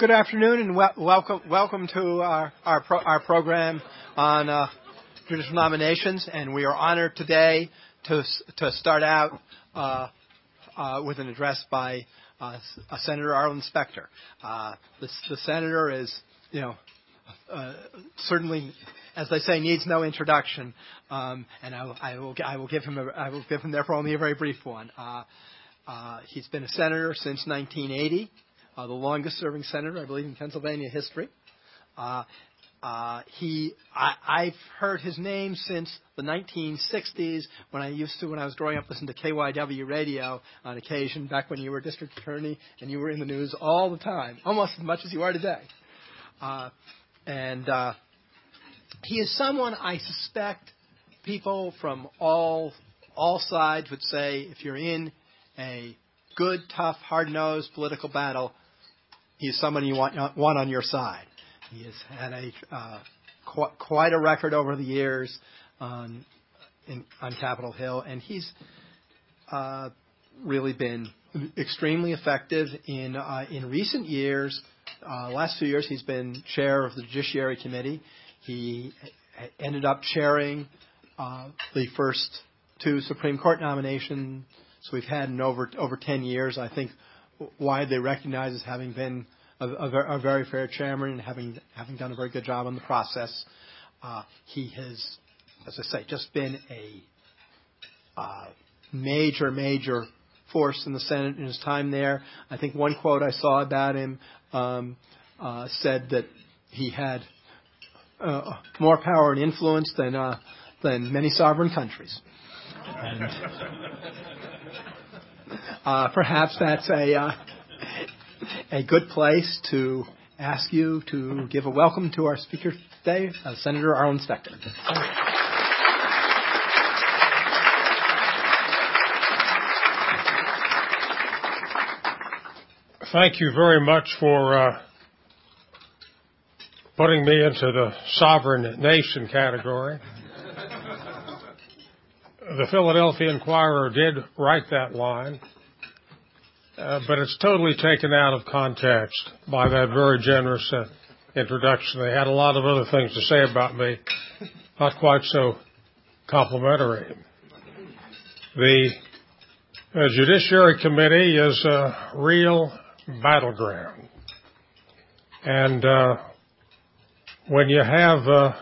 Good afternoon and welcome welcome to our our, pro, our program on uh, judicial nominations, and we are honored today to to start out uh, uh, with an address by uh, Senator Arlen Specter. Uh, the, senator is, you know, uh, certainly, as they say, needs no introduction, um, and I, I, will I will give him a, I will give him therefore only a very brief one. he's been a senator since 1980 uh, the longest serving senator, I believe, in Pennsylvania history. Uh, uh, he, I, I've heard his name since the 1960s when I used to, when I was growing up, listen to KYW radio on occasion back when you were district attorney and you were in the news all the time, almost as much as you are today. Uh, and uh, he is someone I suspect people from all all sides would say if you're in a good, tough, hard-nosed political battle, he's someone you want, want on your side. He has had a uh, qu- quite a record over the years on in, on Capitol Hill, and he's uh, really been extremely effective in uh, in recent years. Uh, last two years, he's been chair of the Judiciary Committee. He ended up chairing uh, the first two Supreme Court nominations we've had in over over 10 years. I think widely recognized as having been a, very fair chairman and having having done a very good job on the process. Uh, he has, as I say, just been a uh, major, major force in the Senate in his time there. I think one quote I saw about him um, uh, said that he had more power and influence than than many sovereign countries. Perhaps that's a a good place to ask you to give a welcome to our speaker today, uh, Senator Arlen Specter. Thank you very much for uh, putting me into the sovereign nation category. the Philadelphia Inquirer did write that line. Uh, but it's totally taken out of context by that very generous uh, introduction. They had a lot of other things to say about me, not quite so complimentary. The uh, Judiciary Committee is a real battleground. And uh, when you have uh,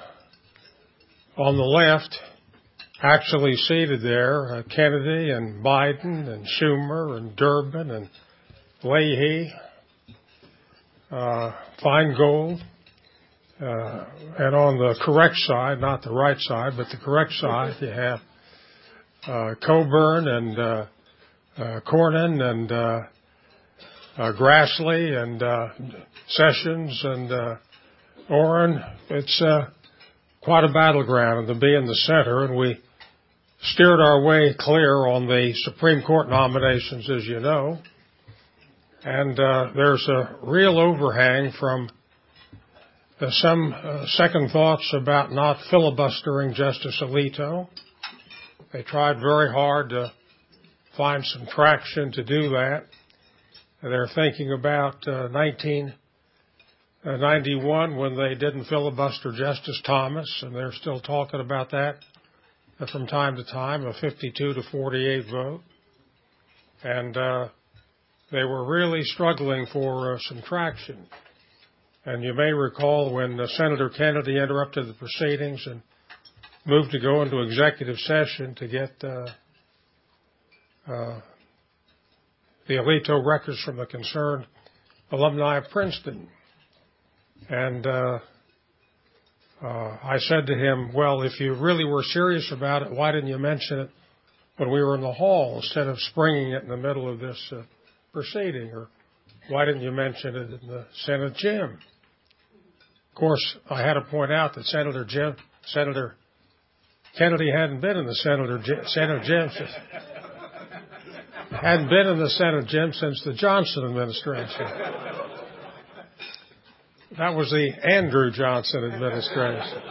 on the left actually seated there, uh, Kennedy and Biden and Schumer and Durbin and Leahy, uh, Feingold, uh, and on the correct side, not the right side, but the correct side, you have uh, Coburn and uh, uh, Cornyn and uh, uh, Grassley and uh, Sessions and uh, Orrin. It's uh, quite a battleground, and to be in the center, and we steered our way clear on the Supreme Court nominations, as you know. And uh, there's a real overhang from uh, some uh, second thoughts about not filibustering Justice Alito. They tried very hard to find some traction to do that. They're thinking about uh, 1991 when they didn't filibuster Justice Thomas, and they're still talking about that from time to time, a 52 to 48 vote. And uh, they were really struggling for uh, some traction. And you may recall when uh, Senator Kennedy interrupted the proceedings and moved to go into executive session to get uh, uh, the Alito records from the concerned alumni of Princeton. And uh, I said to him, well, if you really were serious about it, why didn't you mention it when we were in the hall instead of springing it in the middle of this uh, proceeding? Or why didn't you mention it in the Senate gym? Of course, I had to point out that Senator Jim, Senator Kennedy hadn't been in the Senator Senate gym since, hadn't been in the Senate gym since the Johnson administration. That was the Andrew Johnson administration.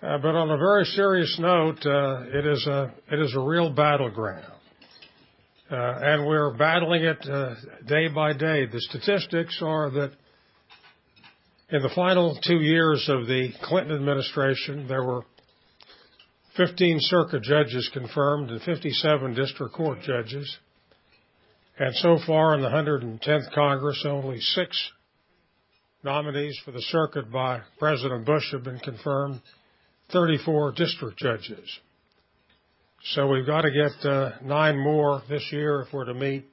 Uh, but on a very serious note, uh, it is a it is a real battleground, uh, and we're battling it uh, day by day. The statistics are that in the final two years of the Clinton administration, there were 15 circuit judges confirmed and 57 district court judges. And so far in the 110th Congress, only six nominees for the circuit by President Bush have been confirmed, 34 district judges. So we've got to get uh, nine more this year if we're to meet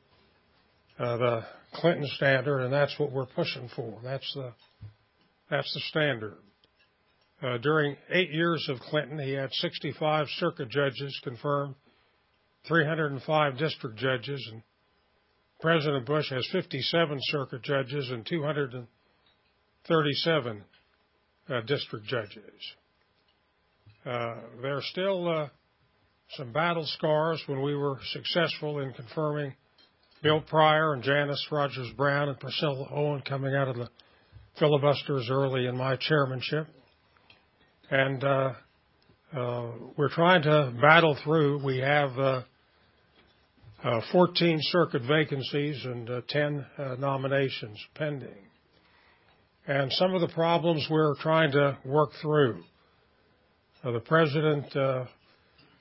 uh, the Clinton standard, and that's what we're pushing for. That's the that's the standard. Uh, during eight years of Clinton, he had 65 circuit judges confirmed, 305 district judges, and President Bush has 57 circuit judges and 200. And 37 uh, district judges. Uh, there are still uh, some battle scars when we were successful in confirming Bill Pryor and Janice Rogers Brown and Priscilla Owen coming out of the filibusters early in my chairmanship. And uh, uh, we're trying to battle through. We have uh, 14 circuit vacancies and 10 nominations pending. And some of the problems we're trying to work through. the president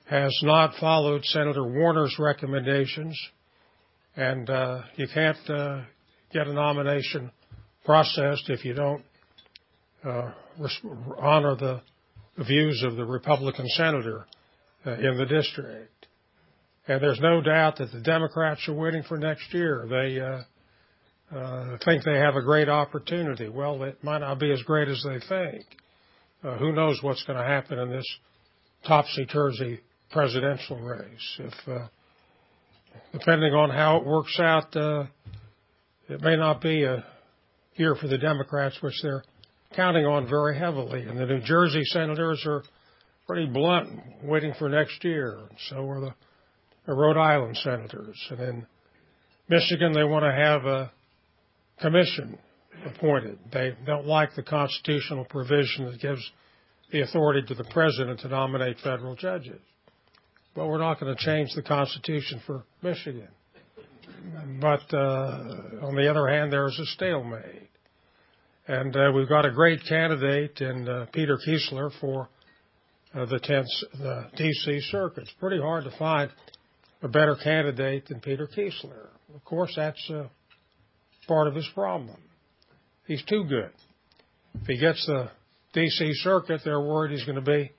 has not followed Senator Warner's recommendations, and uh, you can't uh, get a nomination processed if you don't uh, honor the views of the Republican senator uh, in the district. And there's no doubt that the Democrats are waiting for next year. They uh, uh, think they have a great opportunity. Well, it might not be as great as they think. who knows what's going to happen in this topsy-turvy presidential race. If uh, depending on how it works out, uh, it may not be a year for the Democrats, which they're counting on very heavily. And the New Jersey senators are pretty blunt, waiting for next year. So are the, the Rhode Island senators. And in Michigan, they want to have a commission appointed. They don't like the constitutional provision that gives the authority to the president to nominate federal judges. But we're not going to change the Constitution for Michigan. But uh, on the other hand, there's a stalemate. And uh, we've got a great candidate in uh, Peter Keisler for uh, the 10th, the D.C. Circuit. It's pretty hard to find a better candidate than Peter Keisler. Of course, that's uh, part of his problem. He's too good. If he gets the D.C. Circuit, they're worried he's going to be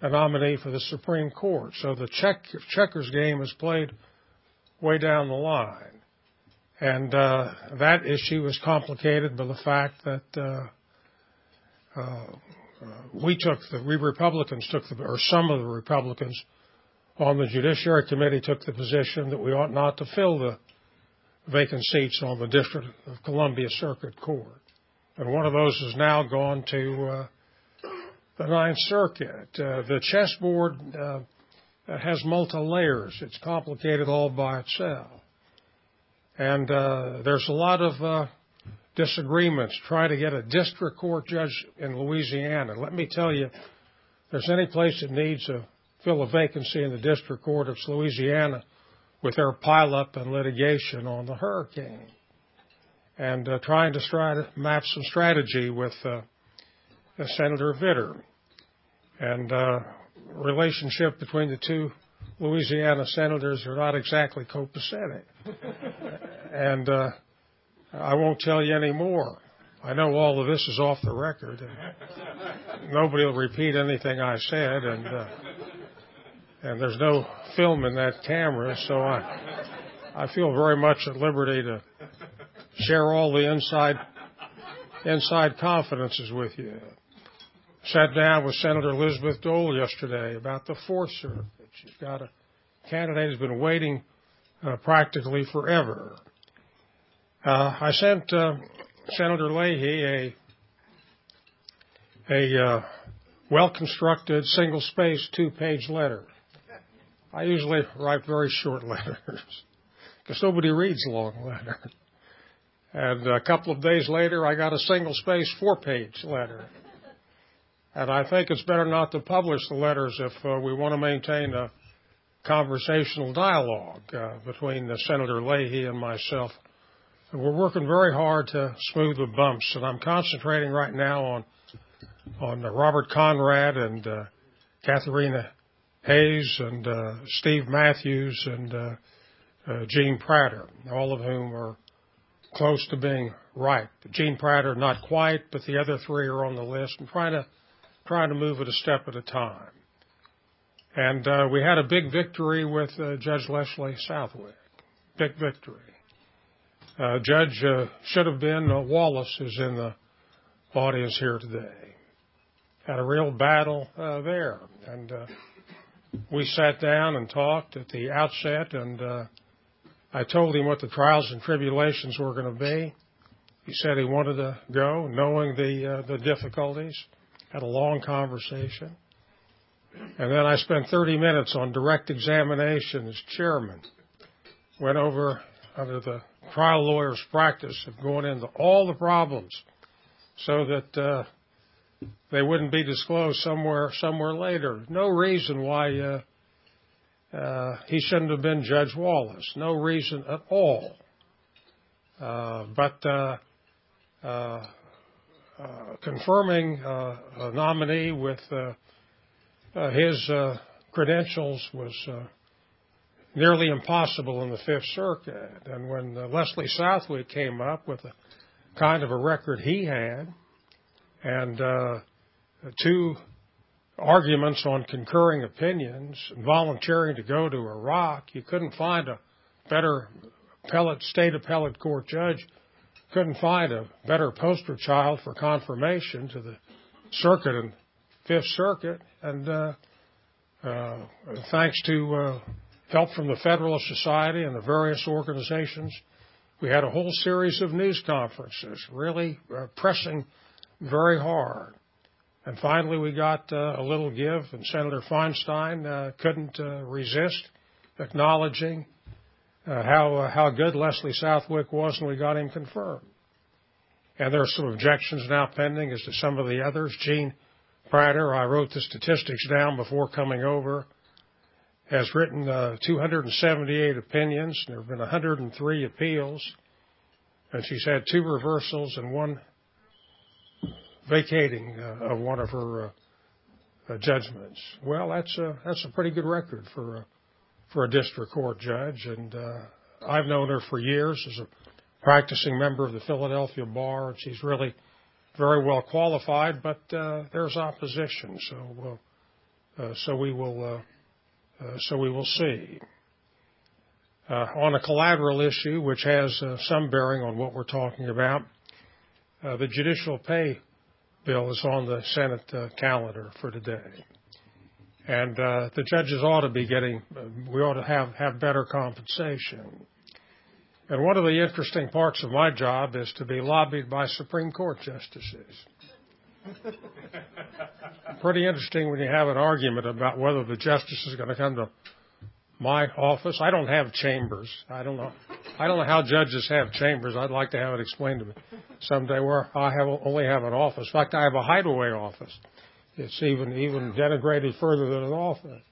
a nominee for the Supreme Court. So the check, checkers game is played way down the line. And uh, that issue is complicated by the fact that uh, uh, we took the we Republicans took the or some of the Republicans on the Judiciary Committee took the position that we ought not to fill the vacant seats on the District of Columbia Circuit Court, and one of those has now gone to uh, the Ninth Circuit. Uh, the chessboard uh, has multi layers. It's complicated all by itself. And there's a lot of disagreements trying to get a district court judge in Louisiana. Let me tell you, if there's any place that needs to fill a vacancy in the district court, it's Louisiana with their pileup and litigation on the hurricane. And uh, trying to to map some strategy with uh, Senator Vitter. And uh, relationship between the two Louisiana senators are not exactly copacetic. and uh, I won't tell you any more. I know all of this is off the record, and nobody will repeat anything I said, and uh, and there's no film in that camera, so I I feel very much at liberty to share all the inside inside confidences with you sat down with Senator Elizabeth Dole yesterday about the Fourth Circuit. She's got a candidate who's been waiting uh, practically forever. Uh, I sent uh, Senator Leahy a a uh, well-constructed, single-space, two-page letter. I usually write very short letters because nobody reads long letters. And a couple of days later, I got a single-space, four-page letter. And I think it's better not to publish the letters if uh, we want to maintain a conversational dialogue uh, between uh, Senator Leahy and myself. And we're working very hard to smooth the bumps, and I'm concentrating right now on on uh, Robert Conrad and uh, Catharina Haynes and uh, Steve Matthews and uh, uh, Gene Pratter, all of whom are close to being right. Gene Pratter, not quite, but the other three are on the list and trying to trying to move it a step at a time. And uh, we had a big victory with uh, Judge Leslie Southwick. Big victory. Uh, Judge should have been Wallace is in the audience here today. Had a real battle uh, there, and we sat down and talked at the outset, and I told him what the trials and tribulations were going to be. He said he wanted to go, knowing the the difficulties. Had a long conversation. And then I spent 30 minutes on direct examination as chairman. Went over under the trial lawyer's practice of going into all the problems so that uh, they wouldn't be disclosed somewhere somewhere later. No reason why uh, uh, he shouldn't have been Judge Wallace. No reason at all. Uh, but uh, uh, confirming a nominee with uh, his uh, credentials was uh, nearly impossible in the Fifth Circuit. And when Leslie Southwick came up with the kind of a record he had, and two arguments on concurring opinions, volunteering to go to Iraq, you couldn't find a better appellate, state appellate court judge, couldn't find a better poster child for confirmation to the circuit and Fifth Circuit, and uh, uh, thanks to uh, help from the Federalist Society and the various organizations, we had a whole series of news conferences, really uh, pressing very hard. And finally, we got uh, a little give, and Senator Feinstein uh, couldn't resist acknowledging how how good Leslie Southwick was, and we got him confirmed. And there are some objections now pending as to some of the others. Gene Pratter, I wrote the statistics down before coming over, has written uh, 278 opinions. and There have been 103 appeals, and she's had two reversals and one vacating uh, of one of her uh, uh judgments. Well, that's a that's a pretty good record for a, for a district court judge, and uh, I've known her for years as a practicing member of the Philadelphia bar, and she's really very well qualified, but uh, there's opposition. So uh, so we will uh, so we will see. On a collateral issue, which has some bearing on what we're talking about, the judicial pay bill is on the Senate uh, calendar for today. And uh, the judges ought to be getting, uh, we ought to have, have better compensation. And one of the interesting parts of my job is to be lobbied by Supreme Court justices. Pretty interesting when you have an argument about whether the justice is going to come to my office. I don't have chambers. I don't know. I don't know how judges have chambers. I'd like to have it explained to me someday where I have only have an office. In fact, I have a hideaway office. It's even even denigrated further than an office.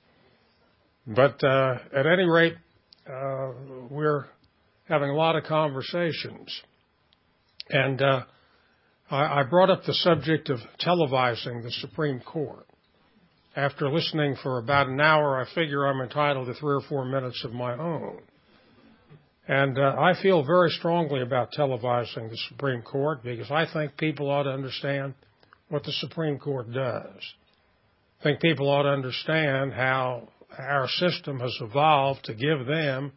But uh, at any rate, uh, we're having a lot of conversations. And uh, I, I brought up the subject of televising the Supreme Court. After listening for about an hour, I figure I'm entitled to three or four minutes of my own. And uh, I feel very strongly about televising the Supreme Court because I think people ought to understand what the Supreme Court does. I think people ought to understand how our system has evolved to give them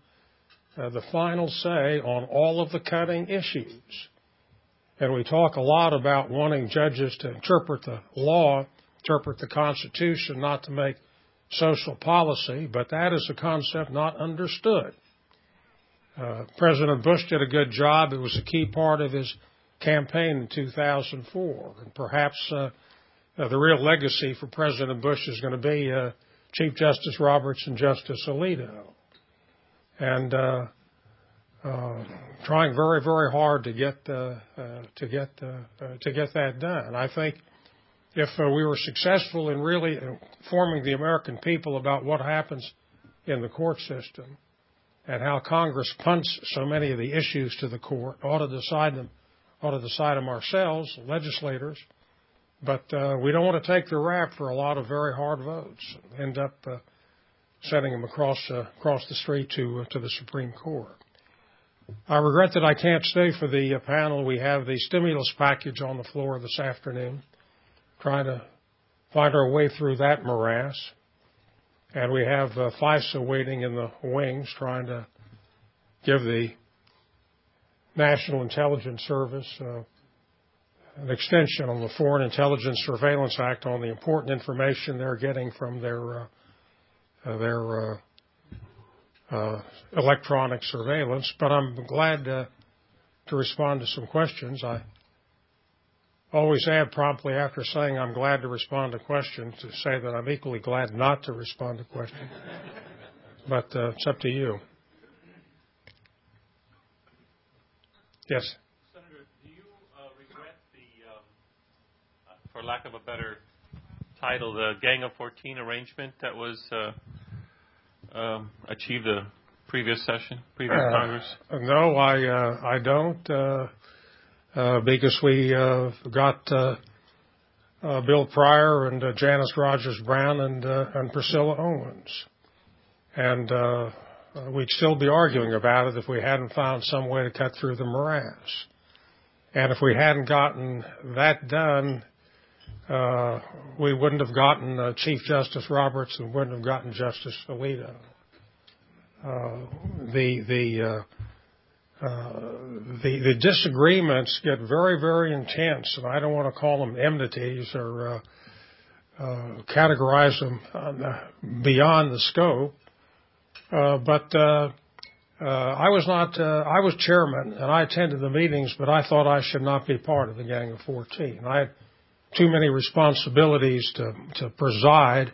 uh, the final say on all of the cutting issues. And we talk a lot about wanting judges to interpret the law, interpret the Constitution, not to make social policy, but that is a concept not understood. Uh, President Bush did a good job. It was a key part of his campaign in 2004. And perhaps uh, uh, the real legacy for President Bush is going to be uh, Chief Justice Roberts and Justice Alito and uh, uh, trying very, very hard to get uh, uh, to get uh, uh, to get that done. I think if uh, we were successful in really informing the American people about what happens in the court system and how Congress punts so many of the issues to the court, ought to decide them, ought to decide them ourselves, legislators. But uh, we don't want to take the rap for a lot of very hard votes. End up uh, sending them across uh, across the street to uh, to the Supreme Court. I regret that I can't stay for the uh, panel. We have the stimulus package on the floor this afternoon, trying to find our way through that morass. And we have uh, FISA waiting in the wings, trying to give the National Intelligence Service uh, an extension on the Foreign Intelligence Surveillance Act on the important information they're getting from their uh, uh their uh, uh, electronic surveillance. But I'm glad to respond to some questions. I always add promptly after saying I'm glad to respond to questions to say that I'm equally glad not to respond to questions. But it's up to you. Yes. Senator, do you regret the, um, for lack of a better title, the Gang of 14 arrangement that was um, achieve the previous session, previous uh, Congress? No, I uh, I don't, uh, uh, because we uh, got uh, uh, Bill Pryor and uh, Janice Rogers Brown and uh, Priscilla Owens, and uh, we'd still be arguing about it if we hadn't found some way to cut through the morass. And if we hadn't gotten that done, uh, we wouldn't have gotten uh, Chief Justice Roberts and wouldn't have gotten Justice Alito. Uh, the uh, uh, the the disagreements get very very intense, and I don't want to call them enmities or uh, uh, categorize them beyond the scope. but I was not. I was chairman, and I attended the meetings, but I thought I should not be part of the Gang of 14. I had too many responsibilities to to preside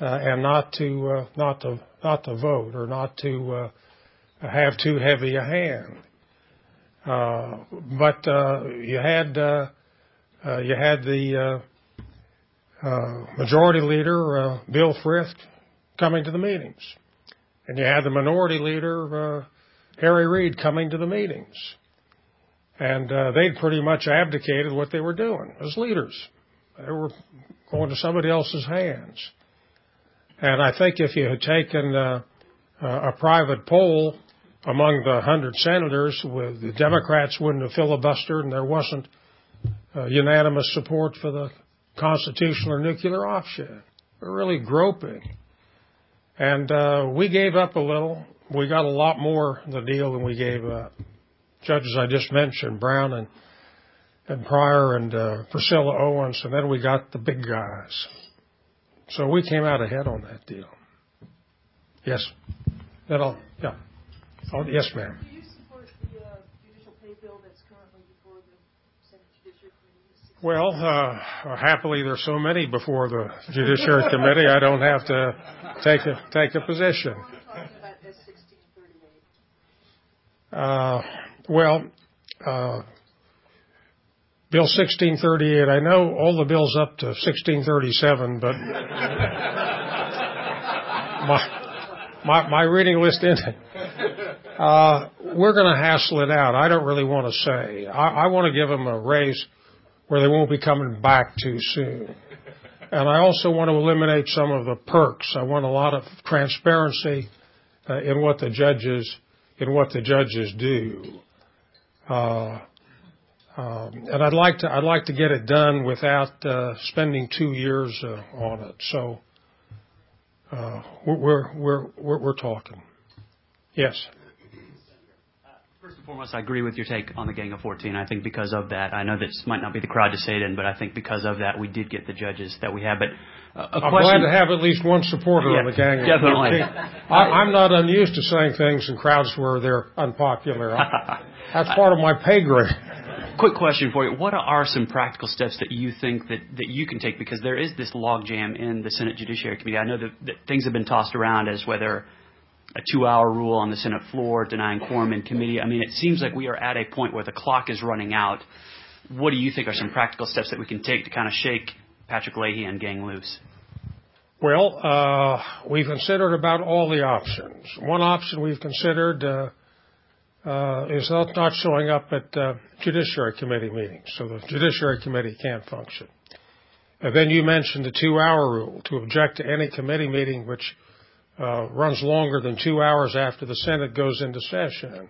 uh, and not to uh, not to not to vote or not to uh, have too heavy a hand. Uh, but uh, you had uh, uh, you had the uh, uh, majority leader uh, Bill Frist coming to the meetings, and you had the minority leader uh, Harry Reid coming to the meetings and uh, they'd pretty much abdicated what they were doing as leaders. They were going to somebody else's hands. And I think if you had taken uh, a private poll among the hundred senators, with the Democrats wouldn't have filibustered, and there wasn't uh, unanimous support for the constitutional or nuclear option. We're really groping. And uh, we gave up a little. We got a lot more in the deal than we gave up judges I just mentioned, Brown and and Pryor and uh, Priscilla Owens, and then we got the big guys. So we came out ahead on that deal. Yes. That all? Yeah. Oh, yes, ma'am. Do you support the uh, judicial pay bill that's currently before the Senate Judiciary Committee? Well, uh, happily, there's so many before the Judiciary Committee, I don't have to take a take a position. Uh, well, uh, Bill 1638, I know all the bills up to 1637, but my, my, my reading list ended. Uh, we're going to hassle it out. I don't really want to say. I, I want to give them a raise where they won't be coming back too soon. And I also want to eliminate some of the perks. I want a lot of transparency uh, in what the judges in what the judges do. Uh, um, and I'd like to I'd like to get it done without uh, spending two years uh, on it. So uh, we're we're we're we're talking. Yes. First and foremost, I agree with your take on the Gang of 14. I think because of that, I know this might not be the crowd to say it in, but I think because of that, we did get the judges that we have. But uh, I'm question, glad to have at least one supporter yeah, on the Gang definitely. of 14. I, I'm not unused to saying things in crowds where they're unpopular. That's part of my pay grade. Quick question for you. What are some practical steps that you think that, that you can take? Because there is this logjam in the Senate Judiciary Committee. I know that, that things have been tossed around as whether a two hour rule on the Senate floor, denying quorum in committee. I mean, it seems like we are at a point where the clock is running out. What do you think are some practical steps that we can take to kind of shake Patrick Leahy and gang loose? Well, uh, we've considered about all the options. One option we've considered uh, uh, is not, not showing up at Judiciary Committee meetings, so the Judiciary Committee can't function. And then you mentioned the two-hour rule to object to any committee meeting which uh, runs longer than two hours after the Senate goes into session,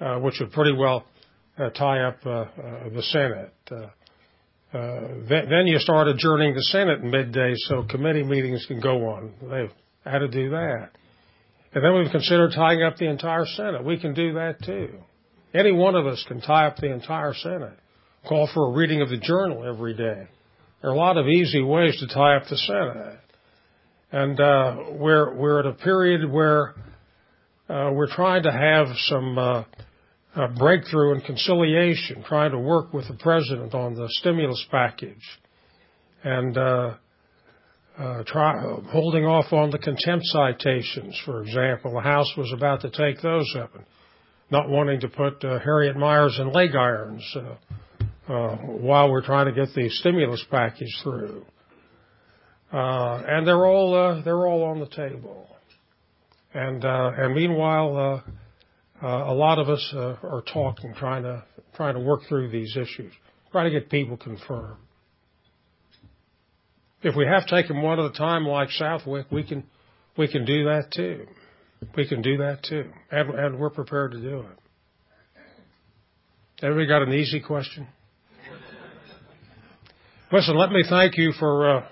uh, which would pretty well uh, tie up uh, uh, the Senate. Uh, then, then you start adjourning the Senate midday so committee meetings can go on. They've had to do that. And then we've considered tying up the entire Senate. We can do that too. Any one of us can tie up the entire Senate. Call for a reading of the journal every day. There are a lot of easy ways to tie up the Senate. And uh, we're, we're at a period where uh, we're trying to have some uh, breakthrough and conciliation, trying to work with the president on the stimulus package. And uh, uh, holding off on the contempt citations, for example. The House was about to take those up and not wanting to put Harriet Miers in leg irons while we're trying to get the stimulus package through. Uh, and they're all uh, they're all on the table. And uh, and meanwhile, a lot of us are talking, trying to trying to work through these issues, trying to get people confirmed. If we have to take them one at a time like Southwick, we can we can do that too. We can do that too, and, and we're prepared to do it. Everybody got an easy question? Listen, let me thank you for uh,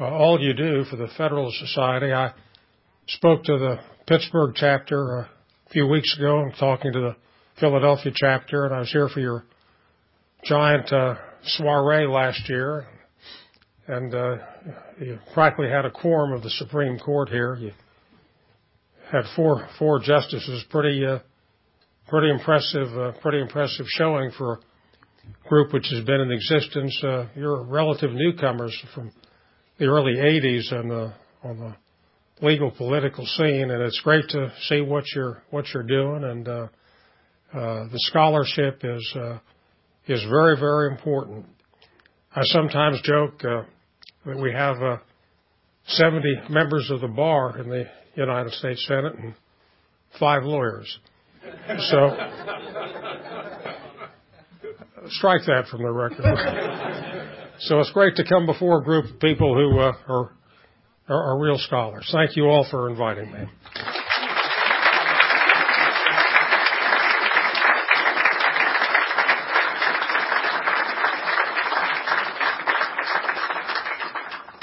all you do for the Federalist Society. I spoke to the Pittsburgh chapter a few weeks ago. I'm talking to the Philadelphia chapter, and I was here for your giant uh, soiree last year and uh, you practically had a quorum of the Supreme Court here. You had four four justices, pretty uh, pretty impressive, uh, pretty impressive showing for a group which has been in existence. Uh, you're relative newcomers from the early '80s on the on the legal political scene, and it's great to see what you're what you're doing. And uh, uh, the scholarship is uh, is very very important. I sometimes joke. Uh, that we have uh, 70 members of the bar in the United States Senate and five lawyers. So strike that from the record. So it's great to come before a group of people who uh, are, are, are real scholars. Thank you all for inviting me.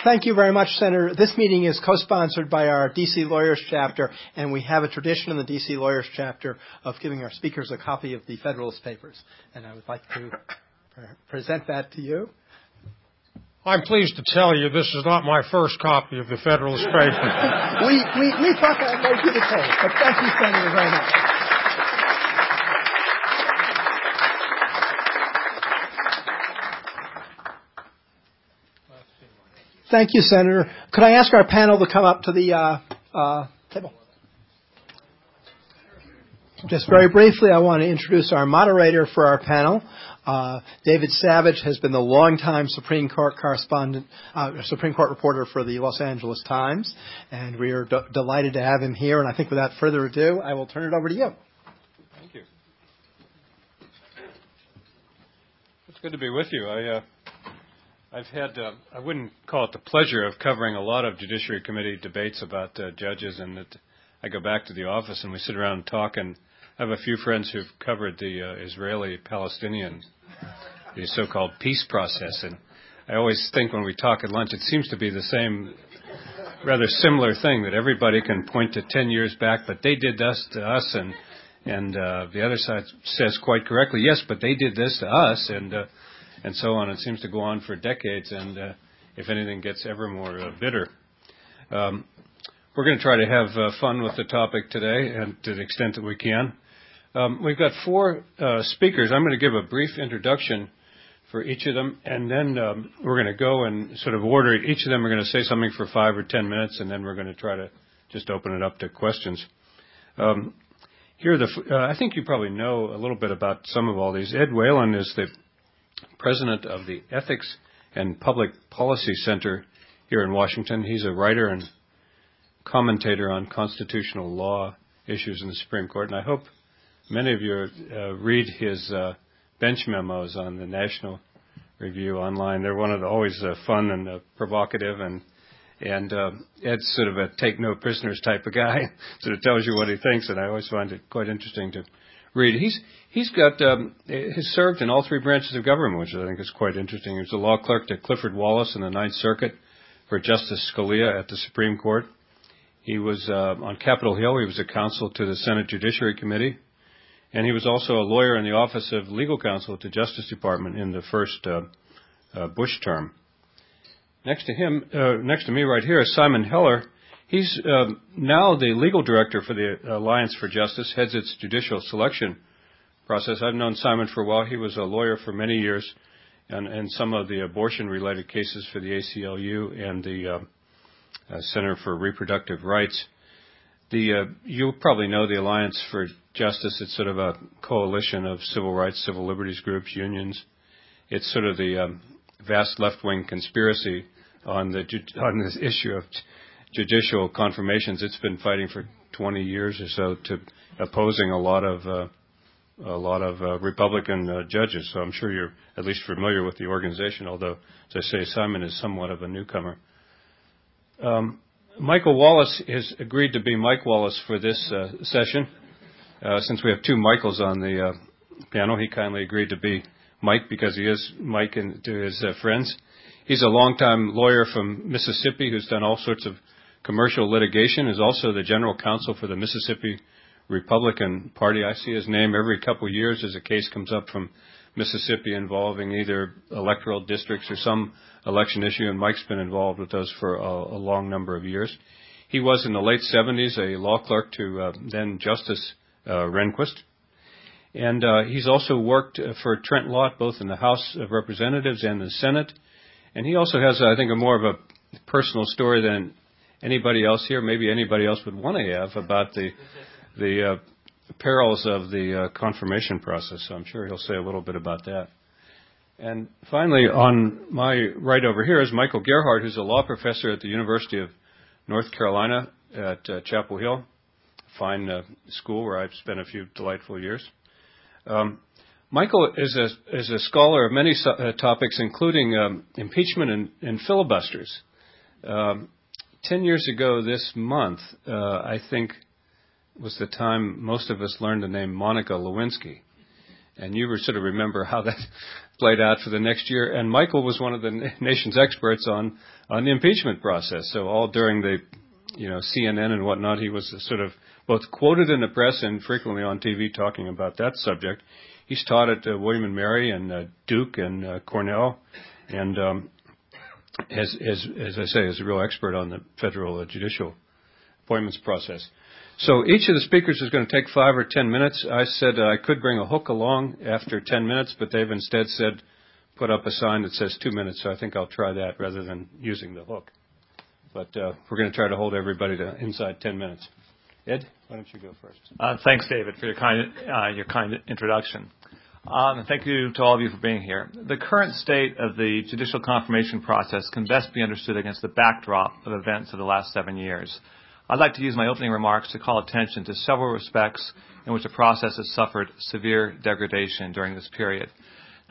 Thank you very much, Senator. This meeting is co-sponsored by our DC Lawyers chapter, and we have a tradition in the DC Lawyers chapter of giving our speakers a copy of the Federalist Papers. And I would like to present that to you. I'm pleased to tell you this is not my first copy of the Federalist Papers. we, we, we thought that might be the case, but thank you, Senator, very much. Thank you, Senator. Could I ask our panel to come up to the uh, uh, table? Just very briefly, I want to introduce our moderator for our panel. Uh, David Savage has been the longtime Supreme Court correspondent, uh, Supreme Court reporter for the Los Angeles Times, and we are d- delighted to have him here. And I think without further ado, I will turn it over to you. Thank you. It's good to be with you. I uh, I've had, uh, I wouldn't call it the pleasure of covering a lot of Judiciary Committee debates about uh, judges, and that I go back to the office and we sit around and talk. And I have a few friends who've covered the uh, Israeli-Palestinian, the so-called peace process, and I always think when we talk at lunch, it seems to be the same, rather similar thing that everybody can point to 10 years back, but they did this to us, and and uh, the other side says quite correctly, yes, but they did this to us, and uh, and so on. It seems to go on for decades, and uh, if anything, gets ever more uh, bitter. Um, we're going to try to have uh, fun with the topic today, and to the extent that we can. Um, we've got four uh, speakers. I'm going to give a brief introduction for each of them, and then um, we're going to go and sort of order it. Each of them are going to say something for five or ten minutes, and then we're going to try to just open it up to questions. Um, here, the, uh, I think you probably know a little bit about some of all these. Ed Whelan is the president of the Ethics and Public Policy Center here in Washington. He's a writer and commentator on constitutional law issues in the Supreme Court, and I hope many of you uh, read his uh, bench memos on the National Review online. They're one of the always uh, fun and uh, provocative, and and uh, Ed's sort of a take no prisoners type of guy. sort of tells you what he thinks, and I always find it quite interesting to read. He's he's got um, he's served in all three branches of government, which I think is quite interesting. He was a law clerk to Clifford Wallace in the Ninth Circuit for Justice Scalia at the Supreme Court. He was uh, on Capitol Hill. He was a counsel to the Senate Judiciary Committee, and he was also a lawyer in the Office of Legal Counsel to Justice Department in the first uh, uh, Bush term. Next to him, uh, next to me right here is Simon Heller. He's uh, now the legal director for the Alliance for Justice, heads its judicial selection process. I've known Simon for a while. He was a lawyer for many years, and, and some of the abortion-related cases for the ACLU and the uh, uh, Center for Reproductive Rights. The uh, you probably know the Alliance for Justice. It's sort of a coalition of civil rights, civil liberties groups, unions. It's sort of the um, vast left-wing conspiracy on the on this issue of judicial confirmations. It's been fighting for 20 years or so to opposing a lot of uh, a lot of uh, Republican uh, judges. So I'm sure you're at least familiar with the organization. Although, as I say, Simon is somewhat of a newcomer. Um, Michael Wallace has agreed to be Mike Wallace for this uh, session. Uh, since we have two Michaels on the uh, piano, he kindly agreed to be Mike because he is Mike and to his uh, friends. He's a longtime lawyer from Mississippi who's done all sorts of commercial litigation. Is also the general counsel for the Mississippi Republican Party. I see his name every couple of years as a case comes up from Mississippi involving either electoral districts or some election issue, and Mike's been involved with those for a, a long number of years. He was in the late 70s a law clerk to uh, then Justice uh, Rehnquist. And uh, he's also worked for Trent Lott both in the House of Representatives and the Senate. And he also has, I think, a more of a personal story than anybody else here, maybe anybody else would want to have about the the uh, perils of the uh, confirmation process. So I'm sure he'll say a little bit about that. And finally, on my right over here is Michael Gerhardt, who's a law professor at the University of North Carolina at uh, Chapel Hill, fine uh, school where I've spent a few delightful years. Um, Michael is a, is a scholar of many uh, topics, including um, impeachment and, and filibusters. Um, ten years ago this month, uh, I think was the time most of us learned the name Monica Lewinsky. And you sort of remember how that played out for the next year. And Michael was one of the nation's experts on, on the impeachment process. So all during the, you know, CNN and whatnot, he was sort of both quoted in the press and frequently on TV talking about that subject. He's taught at uh, William and Mary and uh, Duke and uh, Cornell, and um, as, as, as I say, is a real expert on the federal uh, judicial appointments process. So each of the speakers is going to take five or ten minutes. I said uh, I could bring a hook along after ten minutes, but they've instead said put up a sign that says two minutes. So I think I'll try that rather than using the hook. But uh, we're going to try to hold everybody to inside ten minutes. Ed, why don't you go first? Uh, thanks, David, for your kind uh, your kind introduction. Um, thank you to all of you for being here. The current state of the judicial confirmation process can best be understood against the backdrop of events of the last seven years. I'd like to use my opening remarks to call attention to several respects in which the process has suffered severe degradation during this period.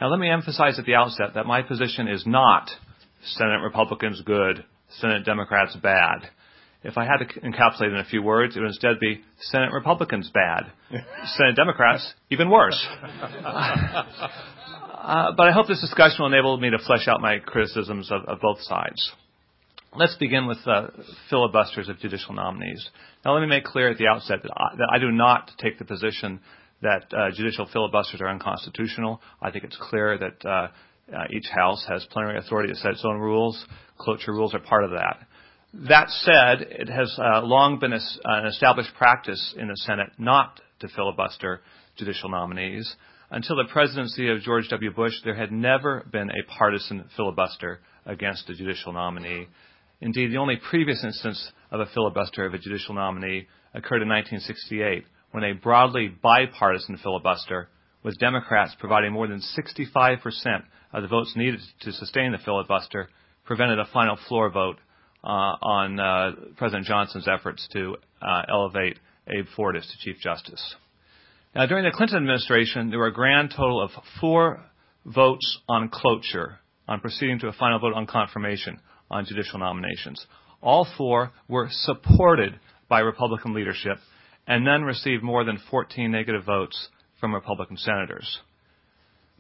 Now, let me emphasize at the outset that my position is not Senate Republicans good, Senate Democrats bad. If I had to encapsulate in a few words, it would instead be Senate Republicans bad, Senate Democrats even worse. uh, but I hope this discussion will enable me to flesh out my criticisms of, of both sides. Let's begin with uh, filibusters of judicial nominees. Now, let me make clear at the outset that I, that I do not take the position that uh, judicial filibusters are unconstitutional. I think it's clear that uh, uh, each House has plenary authority to set its own rules. Cloture rules are part of that. That said, it has uh, long been a, an established practice in the Senate not to filibuster judicial nominees. Until the presidency of George W. Bush, there had never been a partisan filibuster against a judicial nominee. Indeed, the only previous instance of a filibuster of a judicial nominee occurred in 1968 when a broadly bipartisan filibuster, with Democrats providing more than 65% of the votes needed to sustain the filibuster, prevented a final floor vote uh, on uh, President Johnson's efforts to uh, elevate Abe Fortas to Chief Justice. Now, during the Clinton administration, there were a grand total of four votes on cloture, on proceeding to a final vote on confirmation on judicial nominations. All four were supported by Republican leadership, and none received more than 14 negative votes from Republican senators.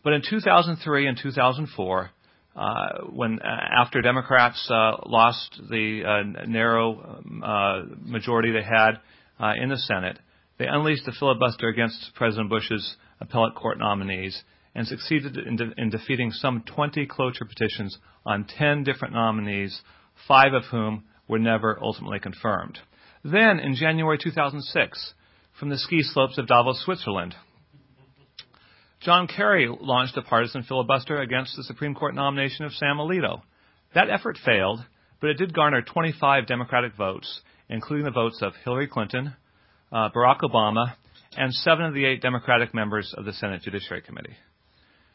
But in 2003 and 2004, uh, when uh, after Democrats uh, lost the uh, narrow uh, majority they had uh, in the Senate, they unleashed the filibuster against President Bush's appellate court nominees and succeeded in, de- in defeating some 20 cloture petitions on 10 different nominees, five of whom were never ultimately confirmed. Then, in January 2006, from the ski slopes of Davos, Switzerland, John Kerry launched a partisan filibuster against the Supreme Court nomination of Sam Alito. That effort failed, but it did garner 25 Democratic votes, including the votes of Hillary Clinton, uh, Barack Obama, and seven of the eight Democratic members of the Senate Judiciary Committee.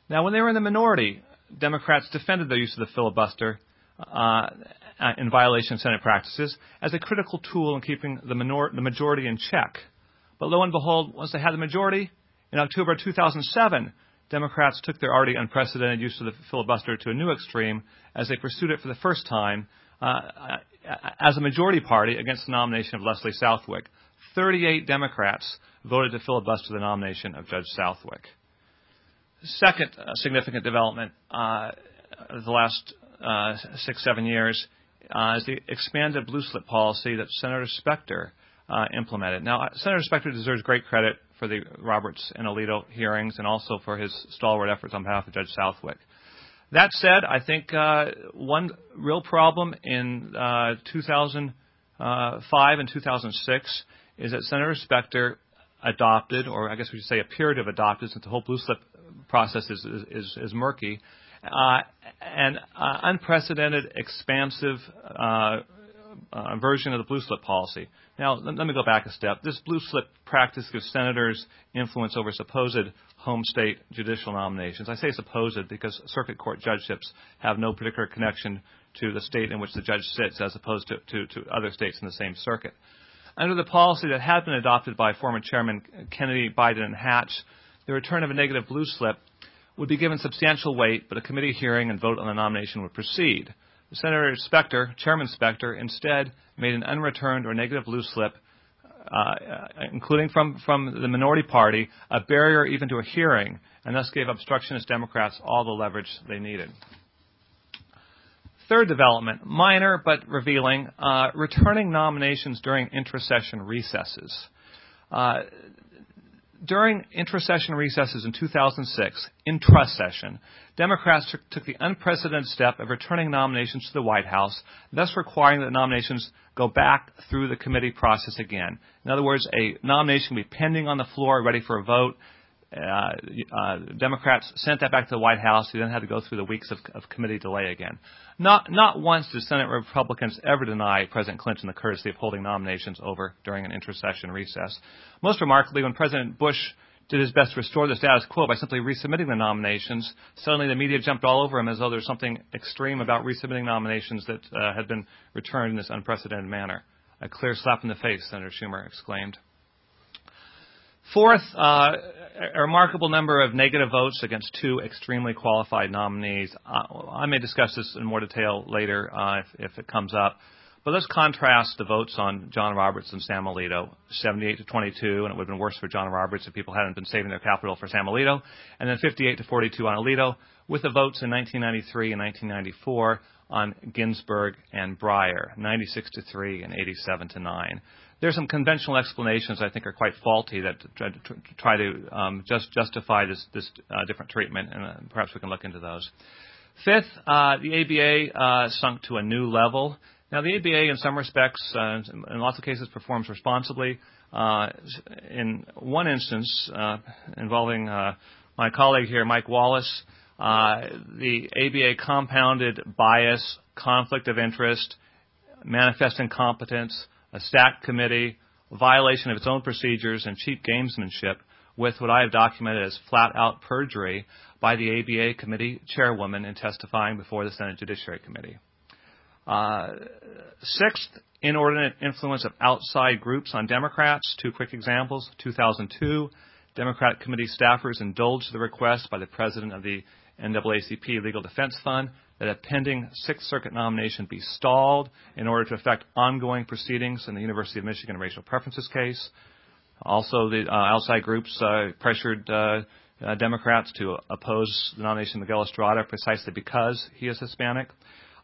Now, when they were in the minority, Democrats defended their use of the filibuster uh, in violation of Senate practices as a critical tool in keeping the, minor- the majority in check. But lo and behold, once they had the majority, in October 2007, Democrats took their already unprecedented use of the filibuster to a new extreme as they pursued it for the first time uh, as a majority party against the nomination of Leslie Southwick. 38 Democrats voted to filibuster the nomination of Judge Southwick. Second uh, significant development uh, of the last uh, six, seven years uh, is the expanded blue slip policy that Senator Specter uh, implemented. Now, Senator Specter deserves great credit for the Roberts and Alito hearings and also for his stalwart efforts on behalf of Judge Southwick. That said, I think uh, one real problem in uh, 2005 and 2006 is that Senator Specter adopted, or I guess we should say appeared to have adopted, since the whole blue slip process is, is, is murky, uh, an uh, unprecedented, expansive uh, uh, version of the blue slip policy. Now, let, let me go back a step. This blue slip practice gives senators influence over supposed home state judicial nominations. I say supposed because circuit court judgeships have no particular connection to the state in which the judge sits as opposed to, to, to other states in the same circuit. Under the policy that had been adopted by former Chairman Kennedy, Biden, and Hatch, the return of a negative blue slip would be given substantial weight, but a committee hearing and vote on the nomination would proceed. Senator Specter, Chairman Specter, instead made an unreturned or negative blue slip, uh, including from, from the minority party, a barrier even to a hearing, and thus gave obstructionist Democrats all the leverage they needed. Third development, minor but revealing, uh, returning nominations during intra-session recesses. Uh, during intra-session recesses in 2006, intra-session, Democrats took, took, the unprecedented step of returning nominations to the White House, thus requiring that nominations go back through the committee process again. In other words, a nomination would be pending on the floor, ready for a vote. Uh, uh, Democrats sent that back to the White House. They then had to go through the weeks of, of committee delay again. Not, not once did Senate Republicans ever deny President Clinton the courtesy of holding nominations over during an intersession recess. Most remarkably, when President Bush did his best to restore the status quo by simply resubmitting the nominations. Suddenly, the media jumped all over him as though there's something extreme about resubmitting nominations that uh, had been returned in this unprecedented manner. A clear slap in the face, Senator Schumer exclaimed. Fourth, uh, a remarkable number of negative votes against two extremely qualified nominees. Uh, I may discuss this in more detail later uh, if, if, it comes up. But let's contrast the votes on John Roberts and Sam Alito, 78 to 22, and it would have been worse for John Roberts if people hadn't been saving their capital for Sam Alito, and then 58 to 42 on Alito, with the votes in 1993 and 1994 on Ginsburg and Breyer, 96 to 3 and 87 to 9 there's some conventional explanations I think are quite faulty that try to, um, just justify this, this uh, different treatment, and uh, perhaps we can look into those. Fifth, uh, the ABA uh, sunk to a new level. Now, the ABA, in some respects, uh, in lots of cases, performs responsibly. Uh, in one instance involving my colleague here, Mike Wallace, the ABA compounded bias, conflict of interest, manifest incompetence, a stacked committee, violation of its own procedures, and cheap gamesmanship with what I have documented as flat out perjury by the ABA committee chairwoman in testifying before the Senate Judiciary Committee. Uh, sixth, inordinate influence of outside groups on Democrats. Two quick examples. 2002, Democratic committee staffers indulged the request by the president of the NAACP Legal Defense Fund that a pending Sixth Circuit nomination be stalled in order to affect ongoing proceedings in the University of Michigan racial preferences case. Also, the uh, outside groups uh, pressured uh, uh Democrats to oppose the nomination of Miguel Estrada precisely because he is Hispanic.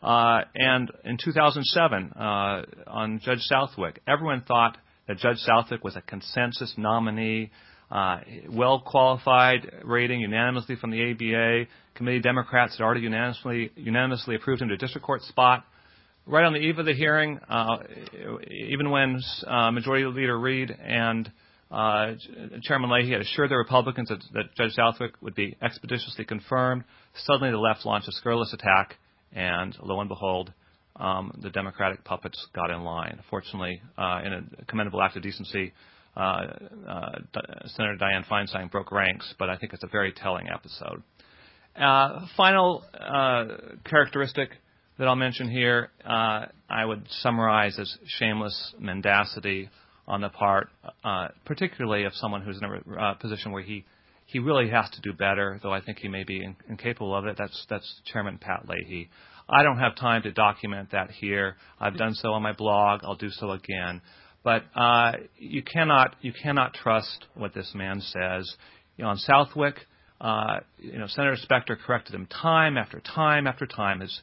Uh, and in 2007, uh, on Judge Southwick, everyone thought that Judge Southwick was a consensus nominee, uh, well qualified rating unanimously from the ABA. Committee Democrats had already unanimously, unanimously approved him to district court spot. Right on the eve of the hearing, uh, even when uh, Majority Leader Reid and uh, Chairman Leahy had assured the Republicans that, that Judge Southwick would be expeditiously confirmed, suddenly the left launched a scurrilous attack and lo and behold, um, the Democratic puppets got in line. Fortunately, uh, in a commendable act of decency, Senator Dianne Feinstein broke ranks, but I think it's a very telling episode. Uh, final uh, characteristic that I'll mention here, uh, I would summarize as shameless mendacity on the part, particularly of someone who's in a position where he really has to do better, though I think he may be in, incapable of it. That's that's Chairman Pat Leahy. I don't have time to document that here. I've done so on my blog. I'll do so again. But uh, you cannot you cannot trust what this man says. You know, on Southwick, uh, you know, Senator Specter corrected him time after time after time as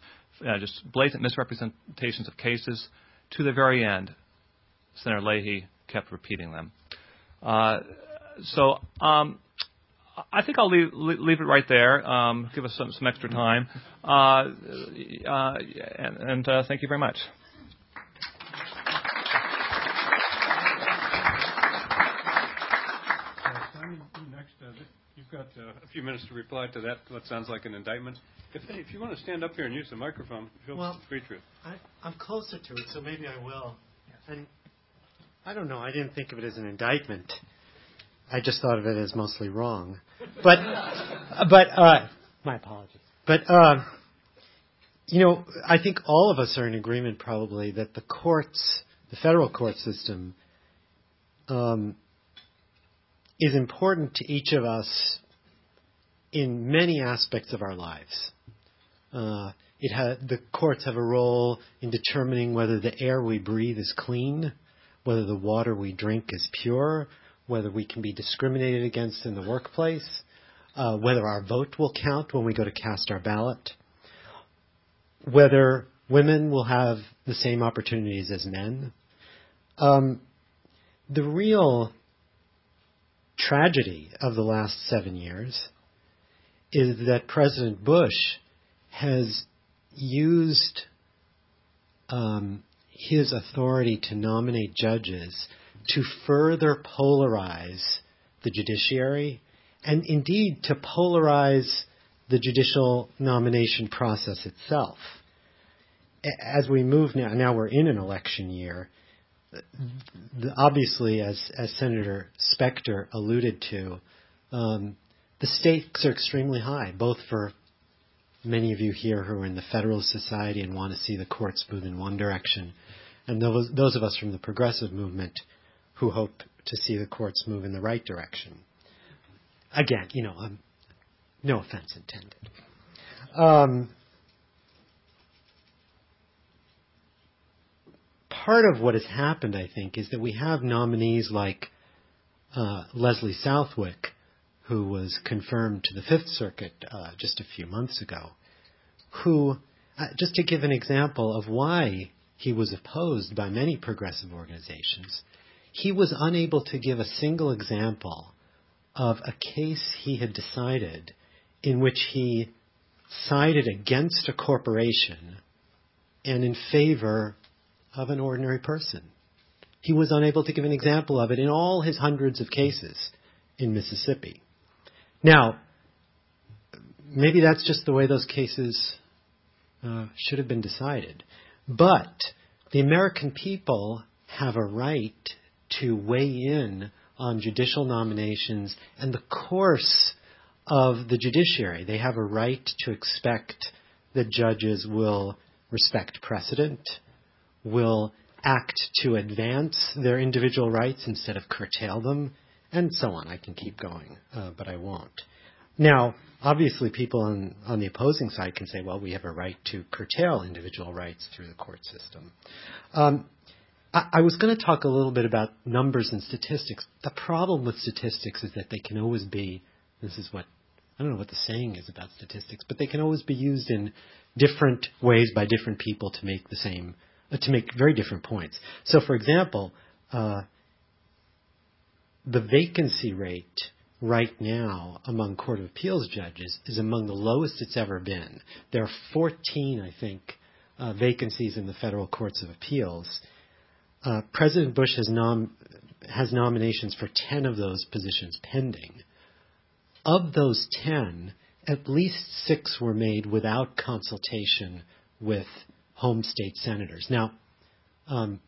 uh, just blatant misrepresentations of cases. To the very end, Senator Leahy kept repeating them. Uh, so um, I think I'll leave, leave it right there. Um, give us some, some extra time. Uh, uh, and, and uh, thank you very much. Next, uh, you've got uh, a few minutes to reply to that. What sounds like an indictment. If, if you want to stand up here and use the microphone, feel well, free to. I, I'm closer to it, so maybe I will. And I don't know. I didn't think of it as an indictment. I just thought of it as mostly wrong. But, but, uh, my apologies. But, uh, you know, I think all of us are in agreement probably that the courts, the federal court system, um, is important to each of us in many aspects of our lives. Uh, ha- the courts have a role in determining whether the air we breathe is clean, whether the water we drink is pure, whether we can be discriminated against in the workplace, uh, whether our vote will count when we go to cast our ballot, whether women will have the same opportunities as men. Um, the real tragedy of the last seven years is that President Bush has used um, his authority to nominate judges to further polarize the judiciary and indeed to polarize the judicial nomination process itself. As we move now, now we're in an election year. Obviously, as, as Senator Specter alluded to, um, the stakes are extremely high, both for many of you here who are in the Federalist Society and want to see the courts move in one direction, and those, those of us from the progressive movement who hope to see the courts move in the right direction. Again, you know, um, no offense intended. Um, part of what has happened, I think, is that we have nominees like uh, Leslie Southwick, who was confirmed to the Fifth Circuit uh, just a few months ago, who, uh, just to give an example of why he was opposed by many progressive organizations, he was unable to give a single example of a case he had decided in which he sided against a corporation and in favor of an ordinary person. He was unable to give an example of it in all his hundreds of cases in Mississippi. Now, maybe that's just the way those cases uh, should have been decided. But the American people have a right to weigh in on judicial nominations and the course of the judiciary. They have a right to expect that judges will respect precedent, will act to advance their individual rights instead of curtail them, and so on. I can keep going, uh, but I won't. Now, obviously, people on, on the opposing side can say, well, we have a right to curtail individual rights through the court system. Um, I, I was going to talk a little bit about numbers and statistics. The problem with statistics is that they can always be, this is what, I don't know what the saying is about statistics, but they can always be used in different ways by different people to make the same, to make very different points. So, for example, uh, the vacancy rate right now among Court of Appeals judges is among the lowest it's ever been. There are 14, I think, uh, vacancies in the federal courts of appeals. Uh, President Bush has, nom- has nominations for 10 of those positions pending. Of those 10, at least six were made without consultation with home state senators. Now, um,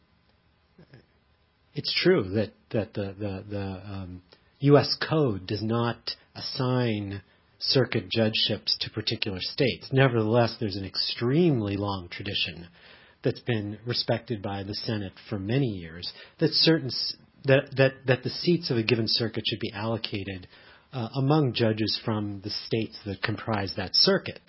it's true that that the the, the um, U.S. code does not assign circuit judgeships to particular states. Nevertheless, there's an extremely long tradition that's been respected by the Senate for many years that certain that that that the seats of a given circuit should be allocated uh, among judges from the states that comprise that circuit.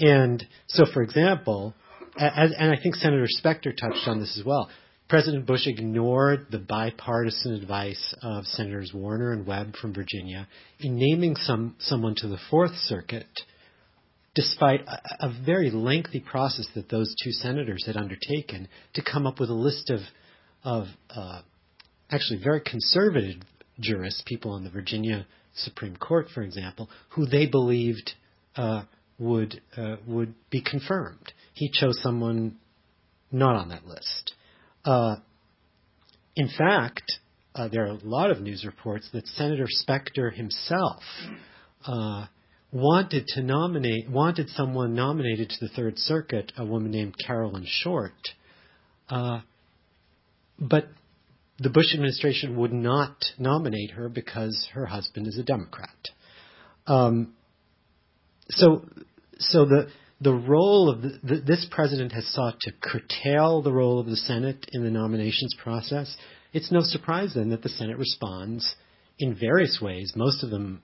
And so, for example, as, and I think Senator Specter touched on this as well. President Bush ignored the bipartisan advice of Senators Warner and Webb from Virginia in naming some, someone to the Fourth Circuit, despite a, a, very lengthy process that those two senators had undertaken to come up with a list of, of uh, actually very conservative jurists, people on the Virginia Supreme Court, for example, who they believed uh, would uh, would be confirmed. He chose someone not on that list. Uh, in fact, uh, there are a lot of news reports that Senator Specter himself uh, wanted to nominate, wanted someone nominated to the Third Circuit, a woman named Carolyn Short, uh, but the Bush administration would not nominate her because her husband is a Democrat. Um, so, so the the role of the, the, this president has sought to curtail the role of the Senate in the nominations process. It's no surprise then that the Senate responds in various ways, most of them,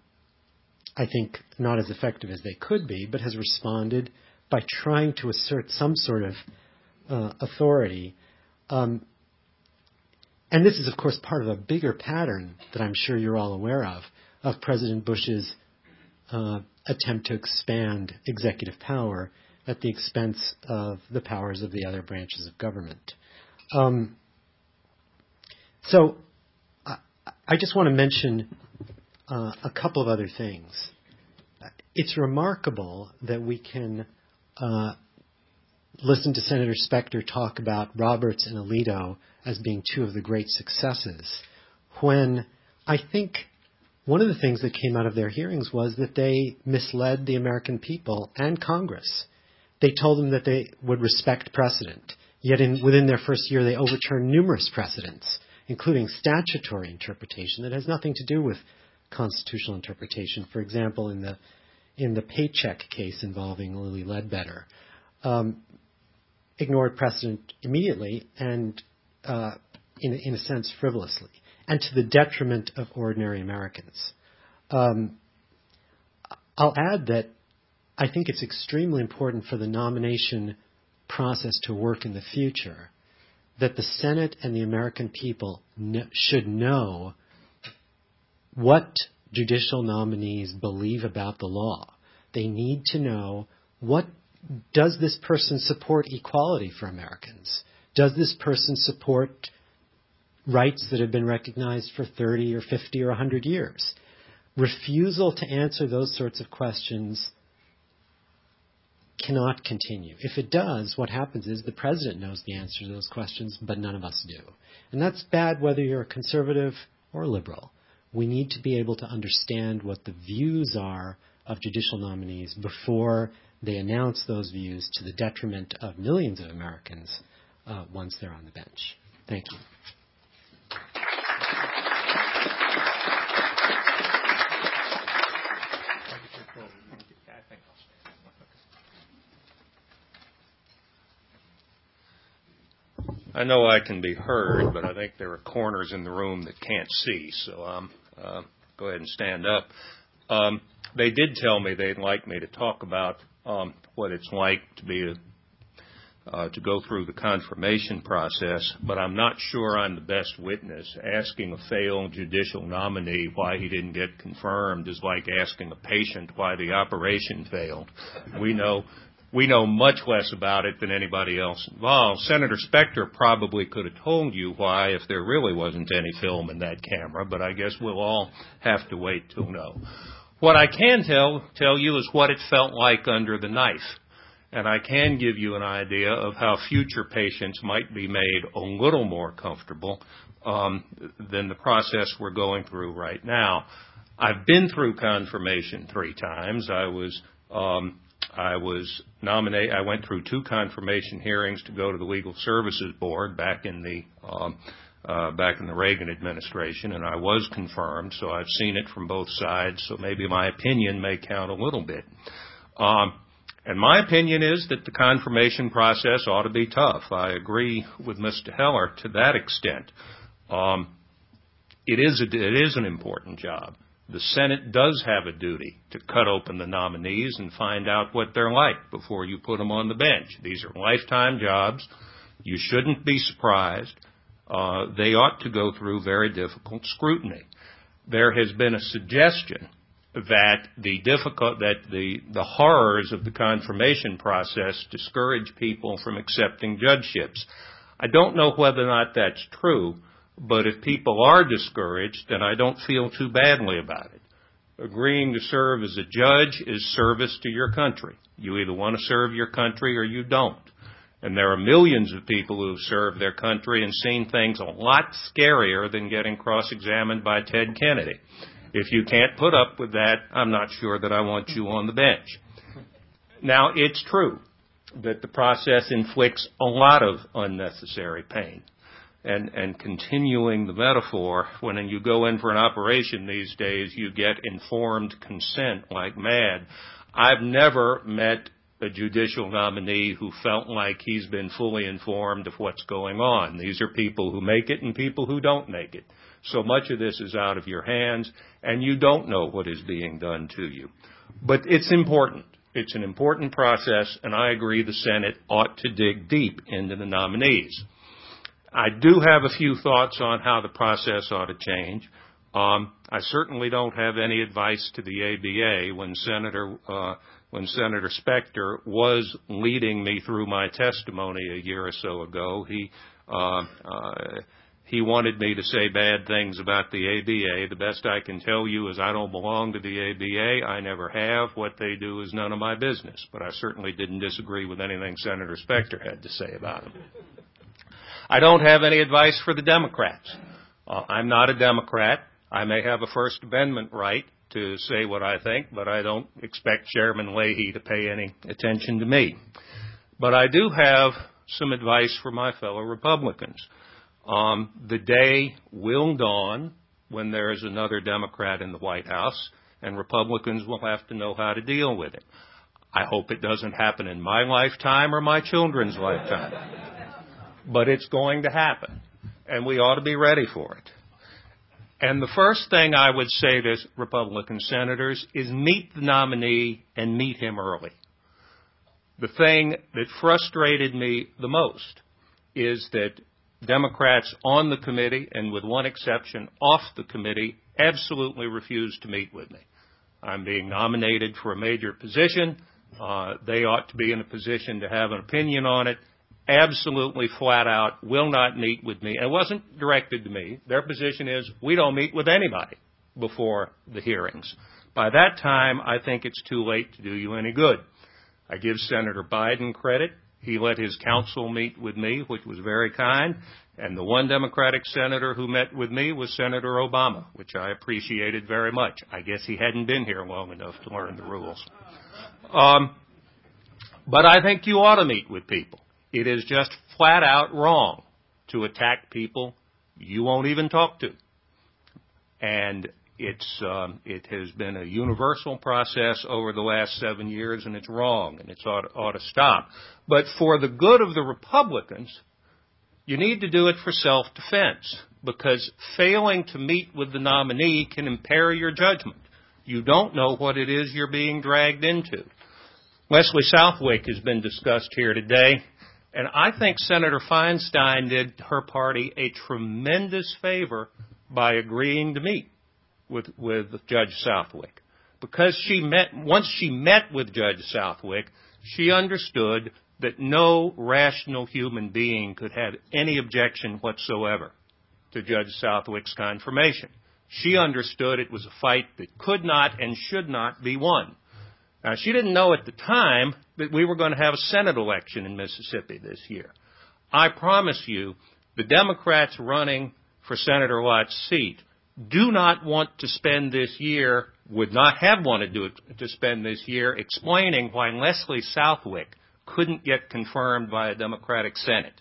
I think, not as effective as they could be, but has responded by trying to assert some sort of uh, authority. Um, and this is, of course, part of a bigger pattern that I'm sure you're all aware of, of President Bush's uh, attempt to expand executive power at the expense of the powers of the other branches of government. Um, so I, I, just want to mention uh, a couple of other things. It's remarkable that we can uh, listen to Senator Specter talk about Roberts and Alito as being two of the great successes when I think one of the things that came out of their hearings was that they misled the American people and Congress. They told them that they would respect precedent, yet in, within their first year they overturned numerous precedents, including statutory interpretation that has nothing to do with constitutional interpretation. For example, in the in the paycheck case involving Lilly Ledbetter, um, ignored precedent immediately and, uh, in, in a sense, frivolously and to the detriment of ordinary Americans. Um, I'll add that I think it's extremely important for the nomination process to work in the future that the Senate and the American people kn- should know what judicial nominees believe about the law. They need to know what does this person support equality for Americans? Does this person support rights that have been recognized for 30 or 50 or 100 years. Refusal to answer those sorts of questions cannot continue. If it does, what happens is the president knows the answer to those questions, but none of us do. And that's bad whether you're a conservative or liberal. We need to be able to understand what the views are of judicial nominees before they announce those views to the detriment of millions of Americans uh, once they're on the bench. Thank you. I know I can be heard, but I think there are corners in the room that can't see, so um, uh, go ahead and stand up. Um, they did tell me they'd like me to talk about um, what it's like to be a uh, to go through the confirmation process, but I'm not sure I'm the best witness. Asking a failed judicial nominee why he didn't get confirmed is like asking a patient why the operation failed. We know we know much less about it than anybody else involved. Senator Specter probably could have told you why if there really wasn't any film in that camera, but I guess we'll all have to wait to know. What I can tell tell you is what it felt like under the knife and I can give you an idea of how future patients might be made a little more comfortable um, than the process we're going through right now. I've been through confirmation three times. I was um, I was nominated. I went through two confirmation hearings to go to the Legal Services Board back in the um, uh, back in the Reagan administration, and I was confirmed. So I've seen it from both sides. So maybe my opinion may count a little bit. Um, and my opinion is that the confirmation process ought to be tough. I agree with Mr. Heller to that extent. Um, it is a, it is an important job. The Senate does have a duty to cut open the nominees and find out what they're like before you put them on the bench. These are lifetime jobs. You shouldn't be surprised. Uh, they ought to go through very difficult scrutiny. There has been a suggestion that the difficult that the the horrors of the confirmation process discourage people from accepting judgeships. I don't know whether or not that's true, but if people are discouraged, then I don't feel too badly about it. Agreeing to serve as a judge is service to your country. You either want to serve your country or you don't. And there are millions of people who have served their country and seen things a lot scarier than getting cross-examined by Ted Kennedy. If you can't put up with that, I'm not sure that I want you on the bench. Now, it's true that the process inflicts a lot of unnecessary pain. And, and continuing the metaphor, when you go in for an operation these days, you get informed consent like mad. I've never met a judicial nominee who felt like he's been fully informed of what's going on. These are people who make it and people who don't make it. So much of this is out of your hands, and you don't know what is being done to you. But it's important. It's an important process, and I agree the Senate ought to dig deep into the nominees. I do have a few thoughts on how the process ought to change. Um, I certainly don't have any advice to the ABA when Senator uh, when Senator Specter was leading me through my testimony a year or so ago. He uh, uh, he wanted me to say bad things about the ABA. The best I can tell you is I don't belong to the ABA. I never have. What they do is none of my business. But I certainly didn't disagree with anything Senator Specter had to say about them. I don't have any advice for the Democrats. Uh, I'm not a Democrat. I may have a First Amendment right to say what I think, but I don't expect Chairman Leahy to pay any attention to me. But I do have some advice for my fellow Republicans. Um, the day will dawn when there is another Democrat in the White House, and Republicans will have to know how to deal with it. I hope it doesn't happen in my lifetime or my children's lifetime. But it's going to happen, and we ought to be ready for it. And the first thing I would say to Republican senators is meet the nominee and meet him early. The thing that frustrated me the most is that Democrats on the committee, and with one exception, off the committee, absolutely refused to meet with me. I'm being nominated for a major position. Uh, they ought to be in a position to have an opinion on it. Absolutely flat out will not meet with me. It wasn't directed to me. Their position is we don't meet with anybody before the hearings. By that time, I think it's too late to do you any good. I give Senator Biden credit. He let his counsel meet with me, which was very kind. And the one Democratic senator who met with me was Senator Obama, which I appreciated very much. I guess he hadn't been here long enough to learn the rules. Um, but I think you ought to meet with people. It is just flat out wrong to attack people you won't even talk to. And it's um, it has been a universal process over the last seven years, and it's wrong, and it's ought, ought to stop. But for the good of the Republicans, You need to do it for self-defense because failing to meet with the nominee can impair your judgment. You don't know what it is you're being dragged into. Leslie Southwick has been discussed here today, and I think Senator Feinstein did her party a tremendous favor by agreeing to meet with, with Judge Southwick. Because she met, once she met with Judge Southwick, she understood that no rational human being could have any objection whatsoever to Judge Southwick's confirmation. She understood it was a fight that could not and should not be won. Now, she didn't know at the time that we were going to have a Senate election in Mississippi this year. I promise you, the Democrats running for Senator Lott's seat do not want to spend this year, would not have wanted to, to spend this year explaining why Leslie Southwick couldn't get confirmed by a Democratic Senate.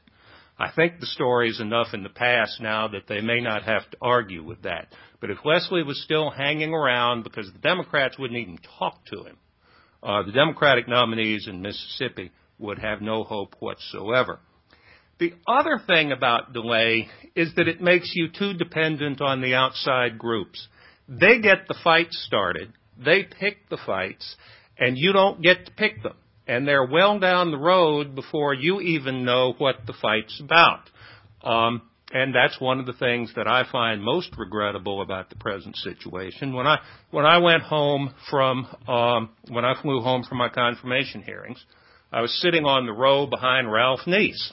I think the story is enough in the past now that they may not have to argue with that. But if Leslie was still hanging around because the Democrats wouldn't even talk to him, uh, the Democratic nominees in Mississippi would have no hope whatsoever. The other thing about delay is that it makes you too dependent on the outside groups. They get the fight started, they pick the fights, and you don't get to pick them and they're well down the road before you even know what the fight's about. Um, and that's one of the things that I find most regrettable about the present situation. When I when I went home from um, when I flew home from my confirmation hearings, I was sitting on the row behind Ralph Neas,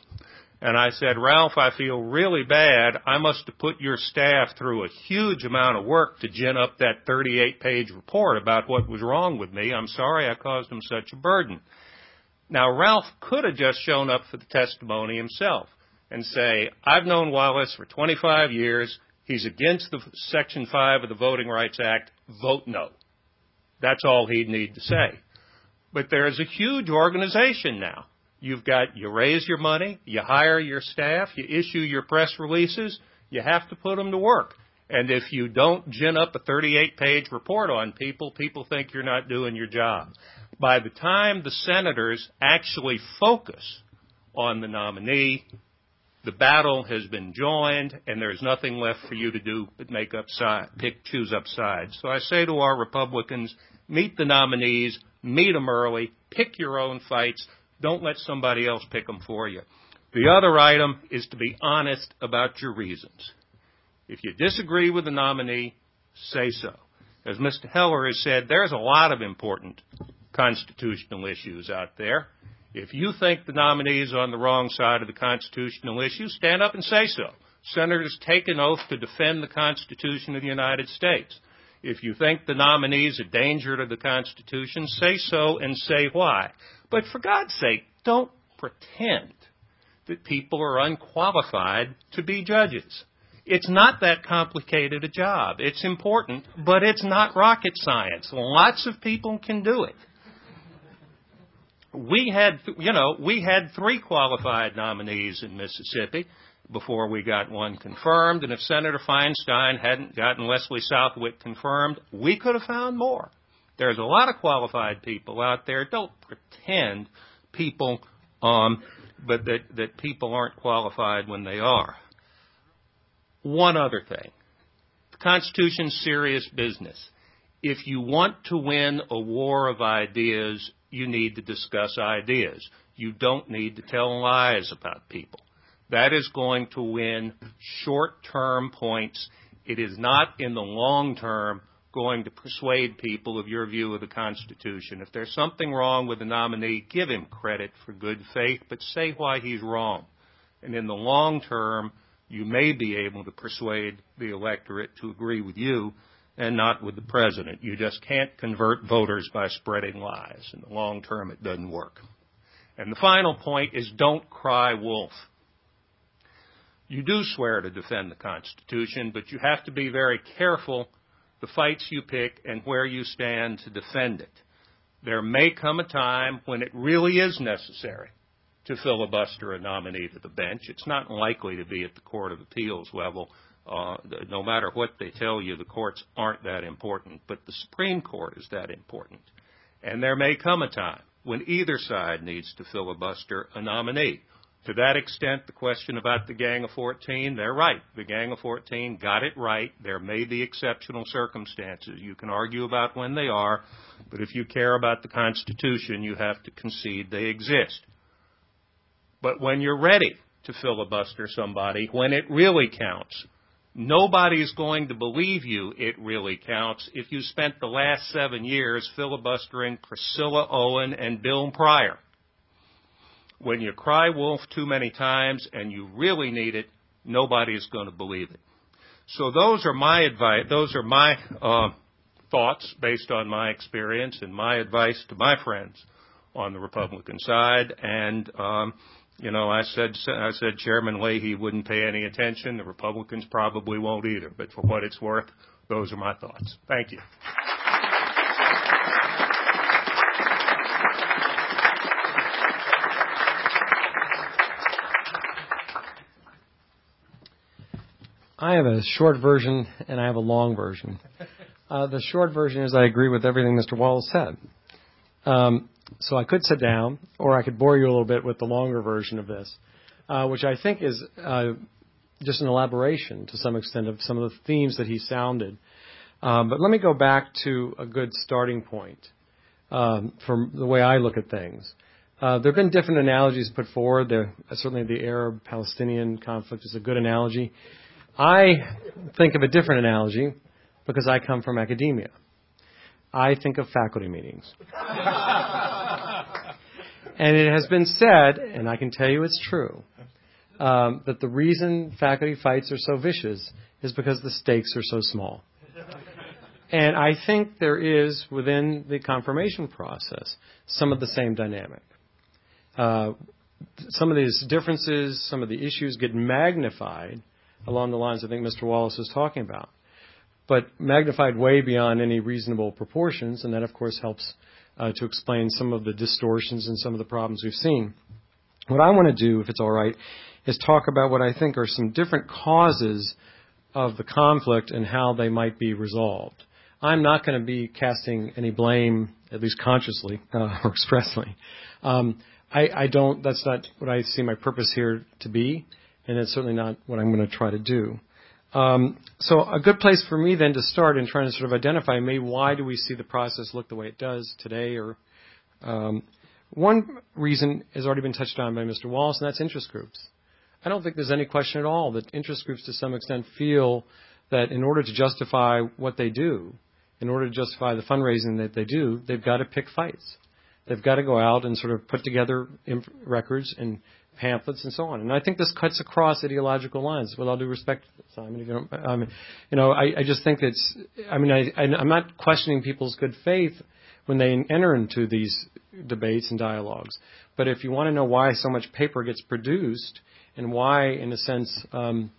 and I said, Ralph, I feel really bad. I must have put your staff through a huge amount of work to gin up that 38 page report about what was wrong with me. I'm sorry I caused them such a burden. Now, Ralph could have just shown up for the testimony himself and say, I've known Wallace for 25 years. He's against the Section 5 of the Voting Rights Act. Vote no. That's all he'd need to say. But there's a huge organization now. You've got, you raise your money, you hire your staff, you issue your press releases, you have to put them to work. And if you don't gin up a 38 page report on people, people think you're not doing your job by the time the senators actually focus on the nominee, the battle has been joined and there's nothing left for you to do but make up side, pick, choose up sides. So I say to our Republicans, meet the nominees, meet them early, pick your own fights, don't let somebody else pick them for you. The other item is to be honest about your reasons. If you disagree with the nominee, say so. As Mr. Heller has said, there's a lot of important constitutional issues out there. If you think the nominee is on the wrong side of the constitutional issue, stand up and say so. Senators take an oath to defend the Constitution of the United States. If you think the nominee is a danger to the Constitution, say so and say why. But for God's sake, don't pretend that people are unqualified to be judges. It's not that complicated a job. It's important, but it's not rocket science. Lots of people can do it we had, you know, we had three qualified nominees in Mississippi before we got one confirmed. And if Senator Feinstein hadn't gotten Leslie Southwick confirmed, we could have found more. There's a lot of qualified people out there. Don't pretend people, um, but that, that people aren't qualified when they are. One other thing. The Constitution's serious business. If you want to win a war of ideas, you need to discuss ideas. You don't need to tell lies about people. That is going to win short-term points. It is not in the long term going to persuade people of your view of the Constitution. If there's something wrong with the nominee, give him credit for good faith, but say why he's wrong. And in the long term, you may be able to persuade the electorate to agree with you and not with the president. You just can't convert voters by spreading lies. In the long term, it doesn't work. And the final point is don't cry wolf. You do swear to defend the Constitution, but you have to be very careful the fights you pick and where you stand to defend it. There may come a time when it really is necessary to filibuster a nominee to the bench. It's not likely to be at the Court of Appeals level, Uh, no matter what they tell you, the courts aren't that important, but the Supreme Court is that important. And there may come a time when either side needs to filibuster a nominee. To that extent, the question about the Gang of 14, they're right. The Gang of 14 got it right. There may be exceptional circumstances. You can argue about when they are, but if you care about the Constitution, you have to concede they exist. But when you're ready to filibuster somebody, when it really counts, nobody's going to believe you it really counts if you spent the last seven years filibustering Priscilla Owen and Bill Pryor. When you cry wolf too many times and you really need it, nobody is going to believe it. So those are my advice. Those are my uh, thoughts based on my experience and my advice to my friends on the Republican side. And um, you know, I said I said Chairman Leahy wouldn't pay any attention. The Republicans probably won't either. But for what it's worth, those are my thoughts. Thank you. I have a short version and I have a long version. Uh, the short version is I agree with everything Mr. Wallace said. Um, so I could sit down, or I could bore you a little bit with the longer version of this, uh, which I think is uh, just an elaboration to some extent of some of the themes that he sounded. Um, but let me go back to a good starting point um, from the way I look at things. Uh, there have been different analogies put forward. There, certainly, the Arab-Palestinian conflict is a good analogy. I think of a different analogy because I come from academia. I think of faculty meetings. and it has been said, and I can tell you it's true, um, that the reason faculty fights are so vicious is because the stakes are so small. And I think there is within the confirmation process some of the same dynamic. Uh, some of these differences, some of the issues get magnified along the lines I think Mr. Wallace was talking about, but magnified way beyond any reasonable proportions, and that of course helps to explain some of the distortions and some of the problems we've seen. What I want to do, if it's all right, is talk about what I think are some different causes of the conflict and how they might be resolved. I'm not going to be casting any blame, at least consciously uh, or expressly. Um, I, I don't. That's not what I see my purpose here to be and it's certainly not what I'm going to try to do. Um, so a good place for me then to start in trying to sort of identify maybe why do we see the process look the way it does today or um, one reason has already been touched on by Mr. Wallace, and that's interest groups. I don't think there's any question at all that interest groups to some extent feel that in order to justify what they do, in order to justify the fundraising that they do, they've got to pick fights. They've got to go out and sort of put together records and pamphlets and so on. And I think this cuts across ideological lines. With all due respect, Simon, if you don't, um, you know, I, I just think it's. I mean, I, I, I'm not questioning people's good faith when they enter into these debates and dialogues. But if you want to know why so much paper gets produced and why, in a sense, um,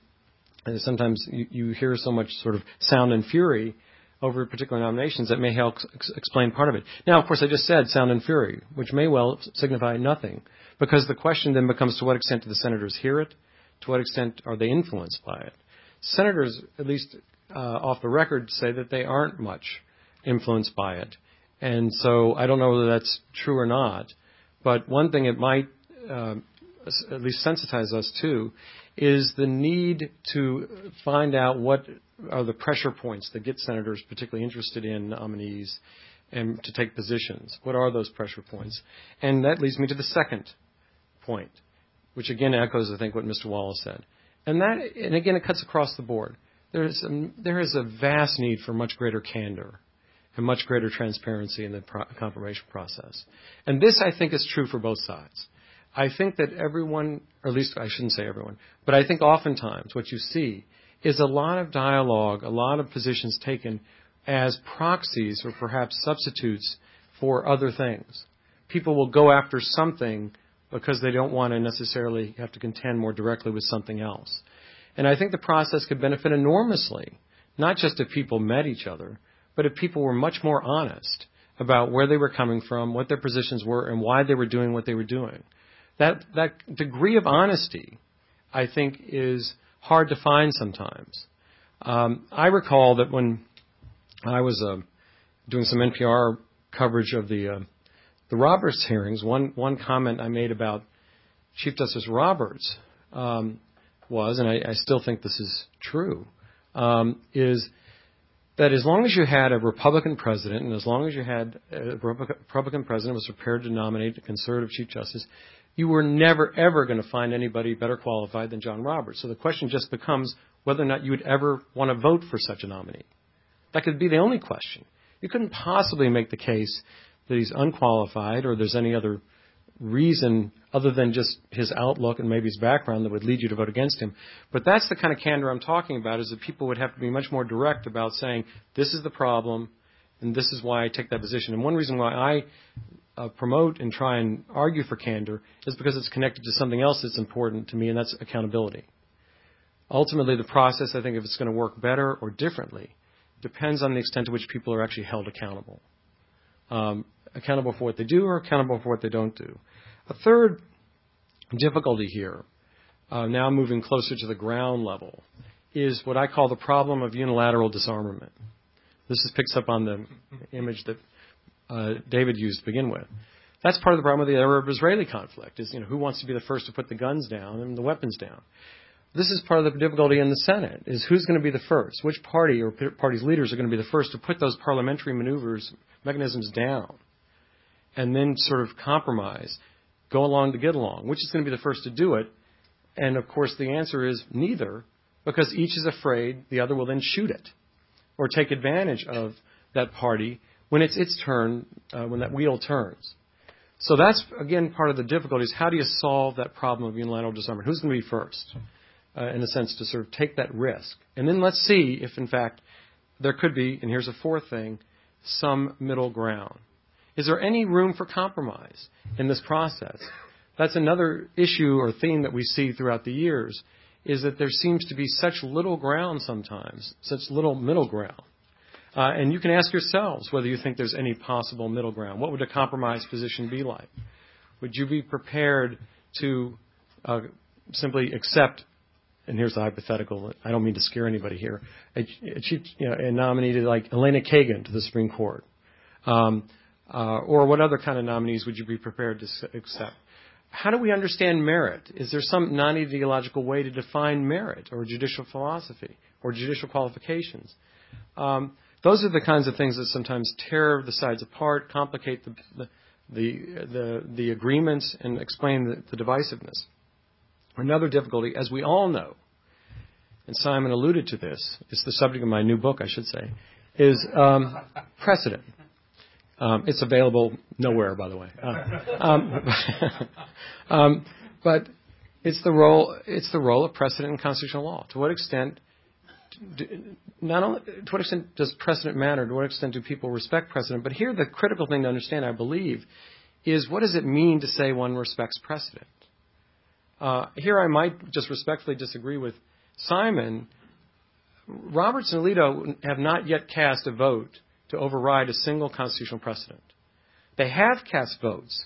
sometimes you, you hear so much sort of sound and fury over particular nominations, that may help ex- explain part of it. Now, of course, I just said sound and fury, which may well signify nothing. Because the question then becomes to what extent do the senators hear it? To what extent are they influenced by it? Senators, at least uh, off the record, say that they aren't much influenced by it. And so I don't know whether that's true or not. But one thing it might uh, at least sensitize us to is the need to find out what are the pressure points that get senators particularly interested in nominees and to take positions. What are those pressure points? And that leads me to the second point, which again echoes, I think, what Mr. Wallace said. And that, and again, it cuts across the board. There is a, there is a vast need for much greater candor and much greater transparency in the pro- confirmation process. And this, I think, is true for both sides. I think that everyone, or at least I shouldn't say everyone, but I think oftentimes what you see is a lot of dialogue, a lot of positions taken as proxies or perhaps substitutes for other things. People will go after something because they don't want to necessarily have to contend more directly with something else. And I think the process could benefit enormously, not just if people met each other, but if people were much more honest about where they were coming from, what their positions were, and why they were doing what they were doing. That, that degree of honesty, I think, is hard to find sometimes. Um, I recall that when I was uh, doing some NPR coverage of the uh, the Roberts hearings, one one comment I made about Chief Justice Roberts um, was, and I, I, still think this is true, um, is that as long as you had a Republican president, and as long as you had a Republican president was prepared to nominate a conservative Chief Justice, you were never, ever going to find anybody better qualified than John Roberts. So the question just becomes whether or not you would ever want to vote for such a nominee. That could be the only question. You couldn't possibly make the case that he's unqualified or there's any other reason other than just his outlook and maybe his background that would lead you to vote against him. But that's the kind of candor I'm talking about is that people would have to be much more direct about saying, this is the problem and this is why I take that position. And one reason why I uh, promote and try and argue for candor is because it's connected to something else that's important to me, and that's accountability. Ultimately, the process, I think, if it's going to work better or differently, depends on the extent to which people are actually held accountable. Um, accountable for what they do or accountable for what they don't do. A third difficulty here, uh, now moving closer to the ground level, is what I call the problem of unilateral disarmament. This is, picks up on the image that uh, David used to begin with. That's part of the problem with the Arab-Israeli conflict. Is you know who wants to be the first to put the guns down and the weapons down. This is part of the difficulty in the Senate: is who's going to be the first? Which party or party's leaders are going to be the first to put those parliamentary maneuvers mechanisms down, and then sort of compromise, go along to get along. Which is going to be the first to do it? And of course, the answer is neither, because each is afraid the other will then shoot it or take advantage of that party when it's its turn, uh, when that wheel turns. So that's, again, part of the difficulty is how do you solve that problem of unilateral disarmament? Who's going to be first, uh, in a sense, to sort of take that risk? And then let's see if, in fact, there could be, and here's a fourth thing, some middle ground. Is there any room for compromise in this process? That's another issue or theme that we see throughout the years, is that there seems to be such little ground sometimes, such little middle ground. Uh, and you can ask yourselves whether you think there's any possible middle ground. What would a compromise position be like? Would you be prepared to uh, simply accept, and here's the hypothetical, I don't mean to scare anybody here, a, a, chief, you know, a nominee like Elena Kagan to the Supreme Court? Um, or what other kind of nominees would you be prepared to accept? How do we understand merit? Is there some non ideological way to define merit or judicial philosophy or judicial qualifications? Um, those are the kinds of things that sometimes tear the sides apart, complicate the, the, the, the, the agreements, and explain the, the divisiveness. Another difficulty, as we all know, and Simon alluded to this, it's the subject of my new book, I should say, is um, precedent. Um, it's available nowhere, by the way. Uh, um, um, but it's the role it's the role of precedent in constitutional law. To what extent not only to what extent does precedent matter? To what extent do people respect precedent? But here, the critical thing to understand, I believe, is what does it mean to say one respects precedent? Uh, here, I might just respectfully disagree with Simon. Roberts and Alito have not yet cast a vote to override a single constitutional precedent. They have cast votes,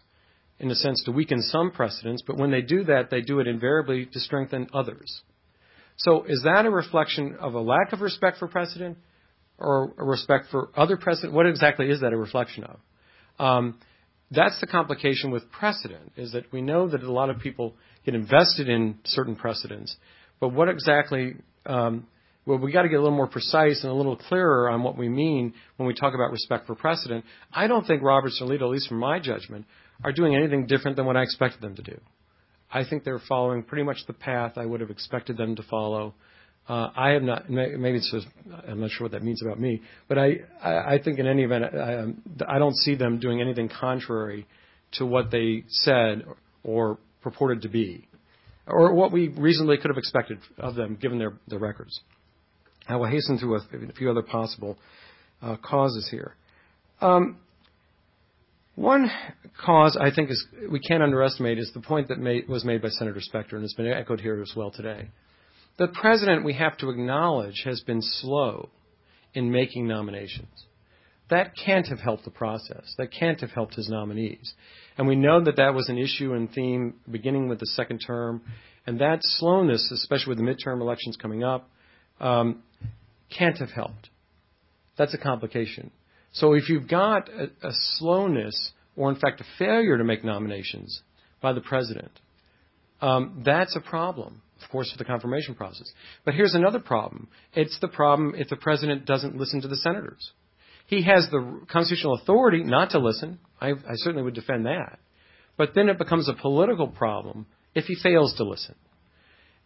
in a sense, to weaken some precedents, but when they do that, they do it invariably to strengthen others. So is that a reflection of a lack of respect for precedent or a respect for other precedent? What exactly is that a reflection of? Um, that's the complication with precedent, is that we know that a lot of people get invested in certain precedents, but what exactly, um, well, we got to get a little more precise and a little clearer on what we mean when we talk about respect for precedent. I don't think Roberts and Alito, at least from my judgment, are doing anything different than what I expected them to do. I think they're following pretty much the path I would have expected them to follow. Uh, I have not. Maybe it's just. I'm not sure what that means about me. But I. I, I think in any event, I, um, I don't see them doing anything contrary to what they said or purported to be, or what we reasonably could have expected of them, given their their records. I will hasten through a, few other possible uh, causes here. Um, one cause I think is we can't underestimate is the point that made, was made by Senator Specter and has been echoed here as well today. The president, we have to acknowledge, has been slow in making nominations. That can't have helped the process. That can't have helped his nominees. And we know that that was an issue and theme beginning with the second term. And that slowness, especially with the midterm elections coming up, um, can't have helped. That's a complication. So if you've got a, a slowness or, in fact, a failure to make nominations by the president, um, that's a problem, of course, for the confirmation process. But here's another problem. It's the problem if the president doesn't listen to the senators. He has the constitutional authority not to listen. I, I certainly would defend that. But then it becomes a political problem if he fails to listen.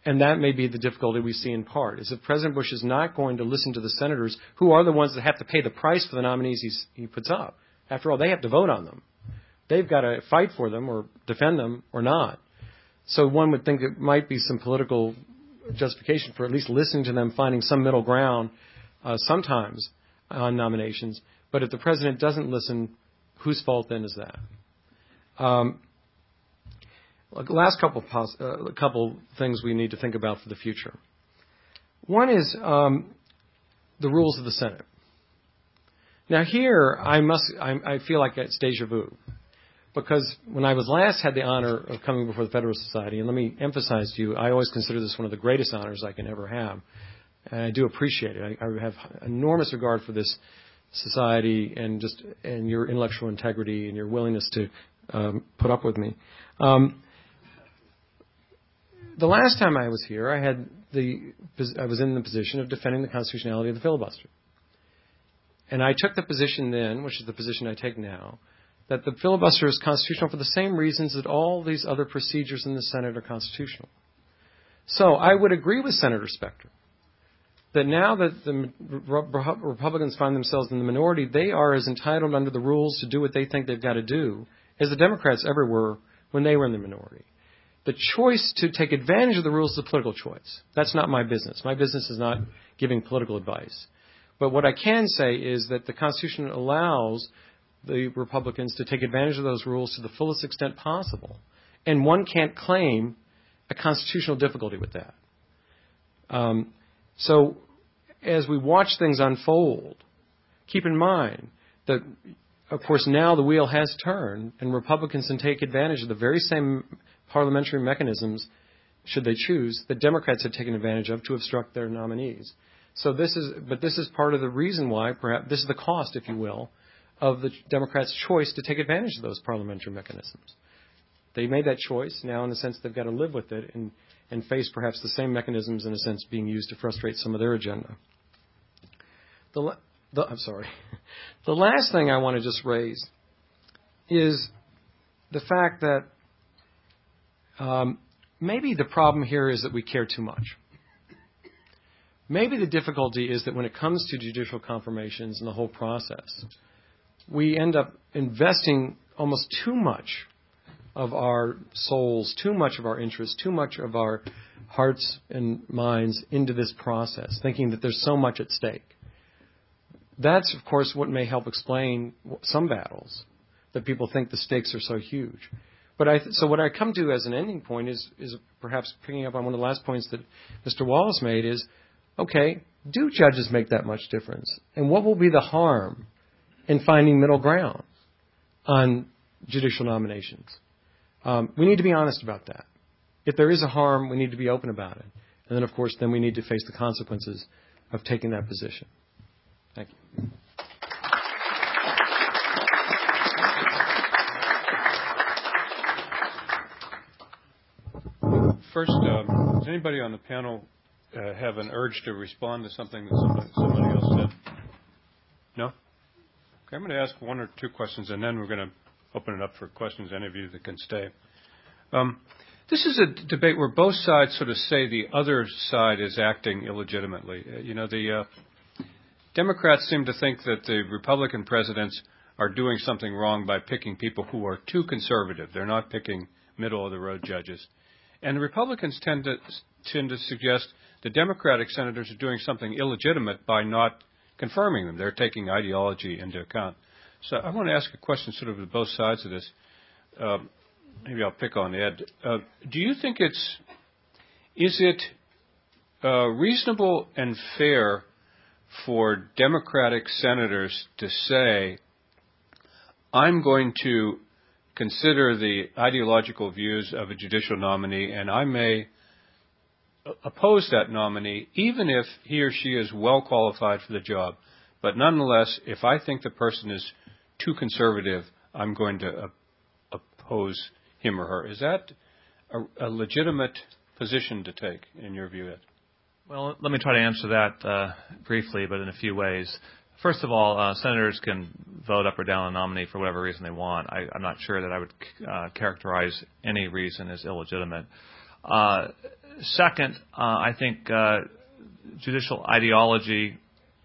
And that may be the difficulty we see in part, is if President Bush is not going to listen to the senators, who are the ones that have to pay the price for the nominees he puts up. After all, they have to vote on them. They've got to fight for them or defend them or not. So one would think it might be some political justification for at least listening to them, finding some middle ground uh, sometimes on nominations. But if the president doesn't listen, whose fault then is that? Um, last couple pos- uh, couple things we need to think about for the future. One is um, the rules of the Senate. Now here, I must I, I feel like it's deja vu because when I was last had the honor of coming before the Federal Society, and let me emphasize to you, I always consider this one of the greatest honors I can ever have, and I do appreciate it. I, I have enormous regard for this society and just and your intellectual integrity and your willingness to um, put up with me. Um, the last time I was here, I had the I was in the position of defending the constitutionality of the filibuster, and I took the position then, which is the position I take now, that the filibuster is constitutional for the same reasons that all these other procedures in the Senate are constitutional. So I would agree with Senator Specter that now that the Republicans find themselves in the minority, they are as entitled under the rules to do what they think they've got to do as the Democrats ever were when they were in the minority. The choice to take advantage of the rules is a political choice. That's not my business. My business is not giving political advice. But what I can say is that the Constitution allows the Republicans to take advantage of those rules to the fullest extent possible. And one can't claim a constitutional difficulty with that. Um, so, as we watch things unfold, keep in mind that, of course, now the wheel has turned, and Republicans can take advantage of the very same parliamentary mechanisms, should they choose, that Democrats have taken advantage of to obstruct their nominees. So this is, but this is part of the reason why, perhaps, this is the cost, if you will, of the Democrats' choice to take advantage of those parliamentary mechanisms. They made that choice. Now, in a sense, they've got to live with it and, and face perhaps the same mechanisms, in a sense, being used to frustrate some of their agenda. The, the, I'm sorry. The last thing I want to just raise is the fact that um, maybe the problem here is that we care too much. Maybe the difficulty is that when it comes to judicial confirmations and the whole process, we end up investing almost too much of our souls, too much of our interests, too much of our hearts and minds into this process, thinking that there's so much at stake. That's, of course, what may help explain some battles, that people think the stakes are so huge. But I, so what I come to as an ending point is, is perhaps picking up on one of the last points that Mr. Wallace made is, okay, do judges make that much difference? And what will be the harm in finding middle ground on judicial nominations. Um, we need to be honest about that. If there is a harm, we need to be open about it. And then, of course, then we need to face the consequences of taking that position. Thank you. First, um, does anybody on the panel uh, have an urge to respond to something that somebody, else said? No? Okay, I'm going to ask one or two questions, and then we're going to open it up for questions, any of you that can stay. Um, this is a debate where both sides sort of say the other side is acting illegitimately. Uh, you know, the uh, Democrats seem to think that the Republican presidents are doing something wrong by picking people who are too conservative. They're not picking middle of the road judges. And the Republicans tend to tend to suggest the Democratic senators are doing something illegitimate by not confirming them. They're taking ideology into account. So I want to ask a question sort of to both sides of this. Uh, maybe I'll pick on Ed. Uh, do you think it's is it uh, reasonable and fair for Democratic senators to say, I'm going to consider the ideological views of a judicial nominee, and I may oppose that nominee, even if he or she is well qualified for the job. But nonetheless, if I think the person is too conservative, I'm going to oppose him or her. Is that a, a legitimate position to take, in your view, Ed? Well, let me try to answer that uh, briefly, but in a few ways. First of all, uh, senators can vote up or down a nominee for whatever reason they want. I, I'm not sure that I would uh, characterize any reason as illegitimate. Uh, second, uh, I think uh, judicial ideology,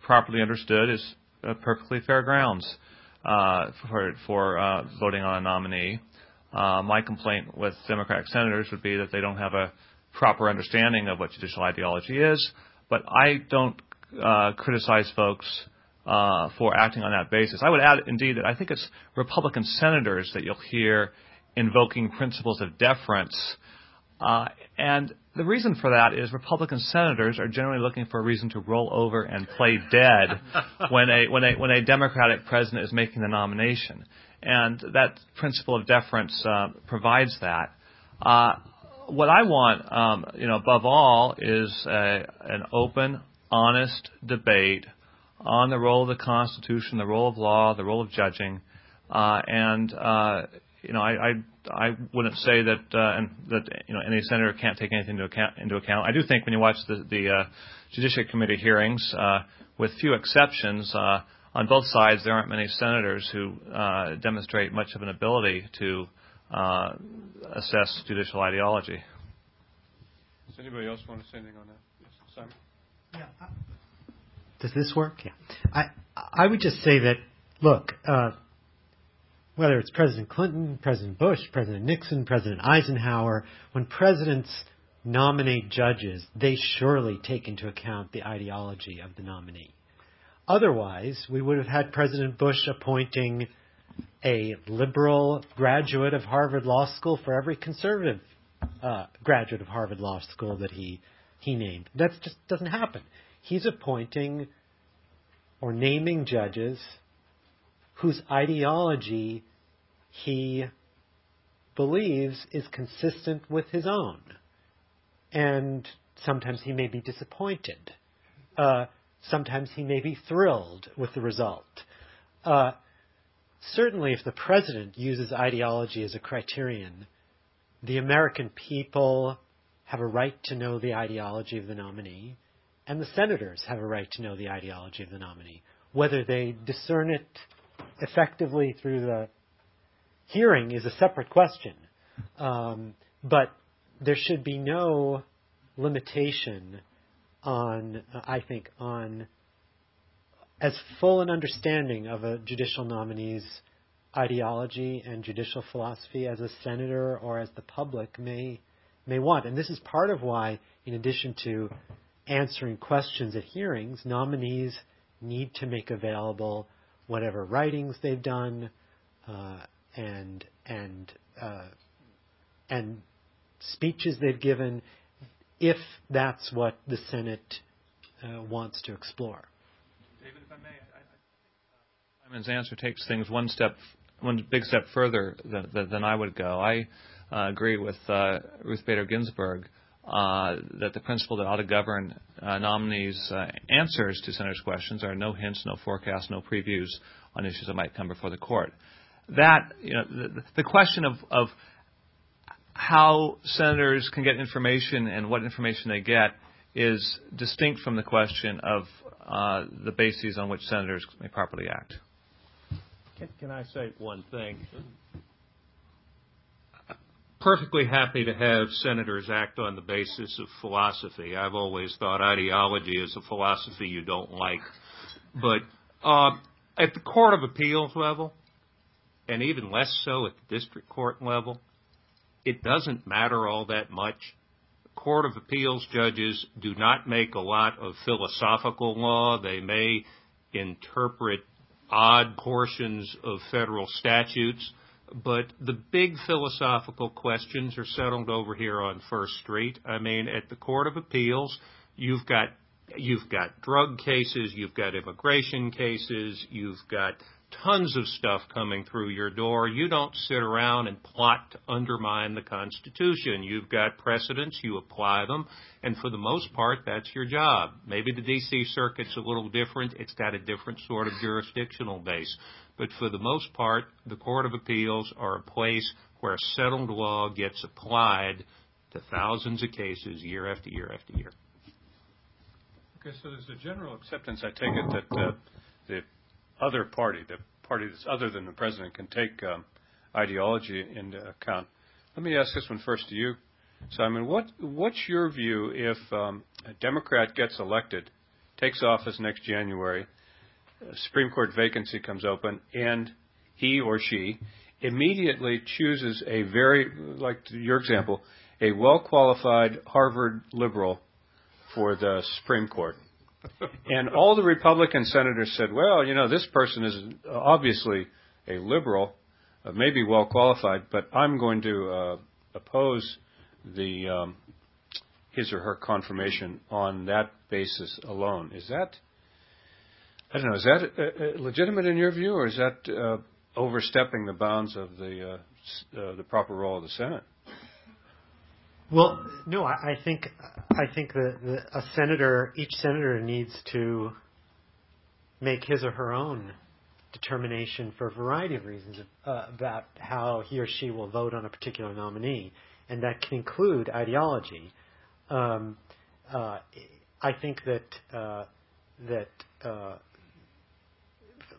properly understood, is uh, perfectly fair grounds uh, for, for uh, voting on a nominee. Uh, my complaint with Democratic senators would be that they don't have a proper understanding of what judicial ideology is, but I don't uh, criticize folks uh, for acting on that basis. I would add, indeed, that I think it's Republican senators that you'll hear invoking principles of deference. Uh, and the reason for that is Republican senators are generally looking for a reason to roll over and play dead when a when a when a Democratic president is making the nomination, and that principle of deference uh, provides that. Uh, what I want, um, you know, above all, is a, an open, honest debate on the role of the Constitution, the role of law, the role of judging, uh, and uh, you know, I, I I wouldn't say that uh, and that you know any senator can't take anything into account. Into account. I do think when you watch the, the uh, Judiciary Committee hearings, uh, with few exceptions, uh, on both sides there aren't many senators who uh, demonstrate much of an ability to uh, assess judicial ideology. Does anybody else want to say anything on that? Yes, Simon. Yeah. Does this work? Yeah. I I would just say that look, uh, whether it's President Clinton, President Bush, President Nixon, President Eisenhower, when presidents nominate judges, they surely take into account the ideology of the nominee. Otherwise, we would have had President Bush appointing a liberal graduate of Harvard Law School for every conservative uh, graduate of Harvard Law School that he he named. That just doesn't happen. He's appointing or naming judges whose ideology he believes is consistent with his own. And sometimes he may be disappointed. Uh, sometimes he may be thrilled with the result. Uh, certainly, if the president uses ideology as a criterion, the American people have a right to know the ideology of the nominee, and the senators have a right to know the ideology of the nominee. Whether they discern it effectively through the hearing is a separate question. Um, but there should be no limitation on, I think, on as full an understanding of a judicial nominee's ideology and judicial philosophy as a senator or as the public may may want. And this is part of why, in addition to answering questions at hearings, nominees need to make available whatever writings they've done uh, and and uh, and speeches they've given, if that's what the Senate uh, wants to explore. David, if I may, I, I, Simon's answer takes things one step, one big step further than, than I would go. I uh, agree with uh, Ruth Bader Ginsburg uh, that the principle that ought to govern uh, nominees' uh, answers to senators' questions are no hints, no forecasts, no previews on issues that might come before the court. That you know, the, the question of, of how senators can get information and what information they get is distinct from the question of uh, the bases on which senators may properly act. Can, can I say one thing? Perfectly happy to have senators act on the basis of philosophy. I've always thought ideology is a philosophy you don't like. But uh, at the Court of Appeals level, and even less so at the district court level, it doesn't matter all that much. Court of Appeals judges do not make a lot of philosophical law. They may interpret odd portions of federal statutes but the big philosophical questions are settled over here on First Street. I mean, at the Court of Appeals, you've got you've got drug cases, you've got immigration cases, you've got tons of stuff coming through your door. You don't sit around and plot to undermine the Constitution. You've got precedents, you apply them, and for the most part, that's your job. Maybe the D.C. Circuit's a little different. It's got a different sort of jurisdictional base. But for the most part, the Court of Appeals are a place where settled law gets applied to thousands of cases year after year after year. Okay, so there's a general acceptance, I take it, that uh, the other party, the party that's other than the president, can take um, ideology into account. Let me ask this one first to you, Simon. What what's your view if um, a Democrat gets elected, takes office next January, Supreme Court vacancy comes open, and he or she immediately chooses a very, like your example, a well qualified Harvard liberal for the Supreme Court. and all the Republican senators said, well, you know, this person is obviously a liberal, uh, maybe well qualified, but I'm going to uh, oppose the um, his or her confirmation on that basis alone. Is that I don't know. Is that uh, uh legitimate in your view, or is that uh, overstepping the bounds of the uh, uh, the proper role of the Senate? Well, no, I, I think I think that a senator, each senator needs to make his or her own determination for a variety of reasons uh, about how he or she will vote on a particular nominee, and that can include ideology. Um, I think that that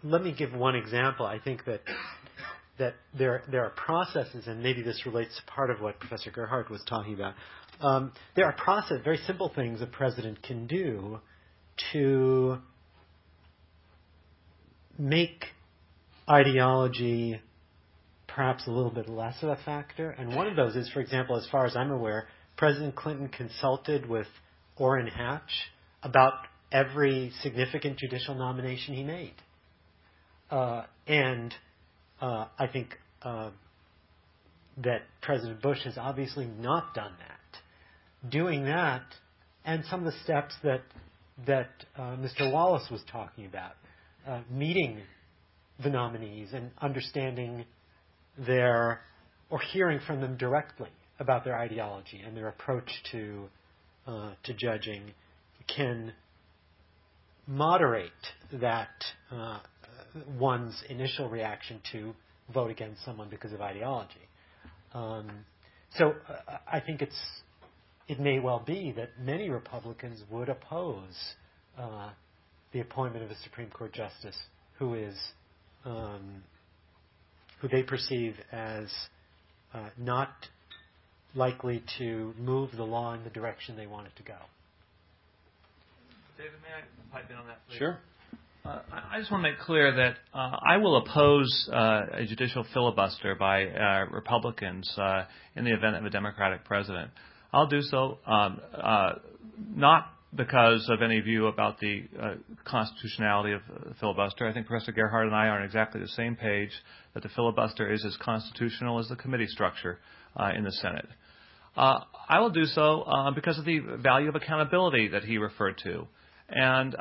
let me give one example. I think that that there there are processes, and maybe this relates to part of what Professor Gerhardt was talking about. Um, there are process, very simple things a president can do to make ideology perhaps a little bit less of a factor. And one of those is, for example, as far as I'm aware, President Clinton consulted with Orrin Hatch about every significant judicial nomination he made. Uh, and uh, I think uh, that President Bush has obviously not done that. Doing that, and some of the steps that that uh, Mr. Wallace was talking about, uh, meeting the nominees and understanding their or hearing from them directly about their ideology and their approach to uh, to judging can moderate that uh, one's initial reaction to vote against someone because of ideology. Um, so uh, I think it's it may well be that many Republicans would oppose uh, the appointment of a Supreme Court justice who is um, who they perceive as uh, not likely to move the law in the direction they want it to go. David, may I pipe in on that, please? Sure. Uh, I just want to make clear that uh, I will oppose uh, a judicial filibuster by uh, Republicans uh, in the event of a Democratic president. I'll do so um, uh, not because of any view about the constitutionality of the filibuster. I think Professor Gerhardt and I are on exactly the same page that the filibuster is as constitutional as the committee structure in the Senate. I will do so because of the value of accountability that he referred to. And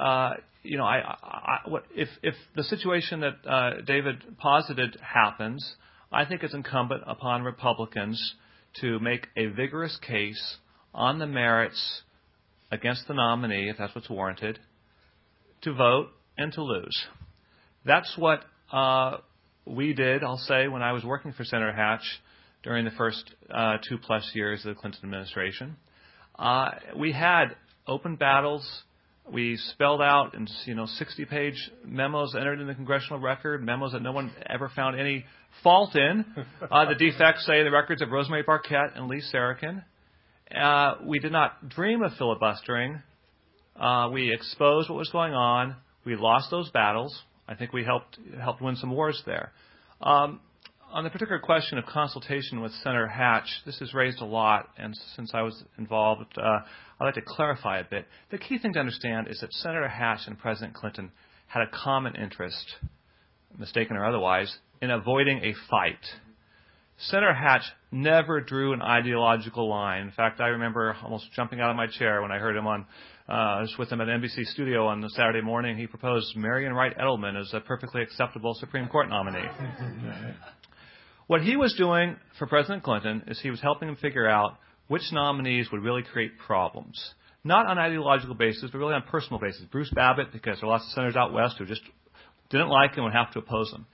you know, I, I, what, if if the situation that uh, David posited happens, I think it's incumbent upon Republicans to make a vigorous case on the merits against the nominee, if that's what's warranted, to vote and to lose. That's what uh, we did. I'll say when I was working for Senator Hatch during the first uh, two plus years of the Clinton administration, uh, we had open battles we spelled out in you know 60 page memos entered in the congressional record, memos that no one ever found any fault in. Uh, the defects say the records of Rosemary Barkett and Lee Sarokin. Uh, we did not dream of filibustering. Uh, we exposed what was going on. We lost those battles. I think we helped helped win some wars there. Um, on the particular question of consultation with Senator Hatch, this has raised a lot, and since I was involved, uh, I'd like to clarify a bit. The key thing to understand is that Senator Hatch and President Clinton had a common interest, mistaken or otherwise, in avoiding a fight. Senator Hatch never drew an ideological line. In fact, I remember almost jumping out of my chair when I heard him on, uh, I was with him at NBC studio on the Saturday morning. He proposed Marian Wright Edelman as a perfectly acceptable Supreme Court nominee. What he was doing for President Clinton is he was helping him figure out which nominees would really create problems. Not on ideological basis, but really on personal basis. Bruce Babbitt, because there are lots of senators out west who just didn't like him and would have to oppose him.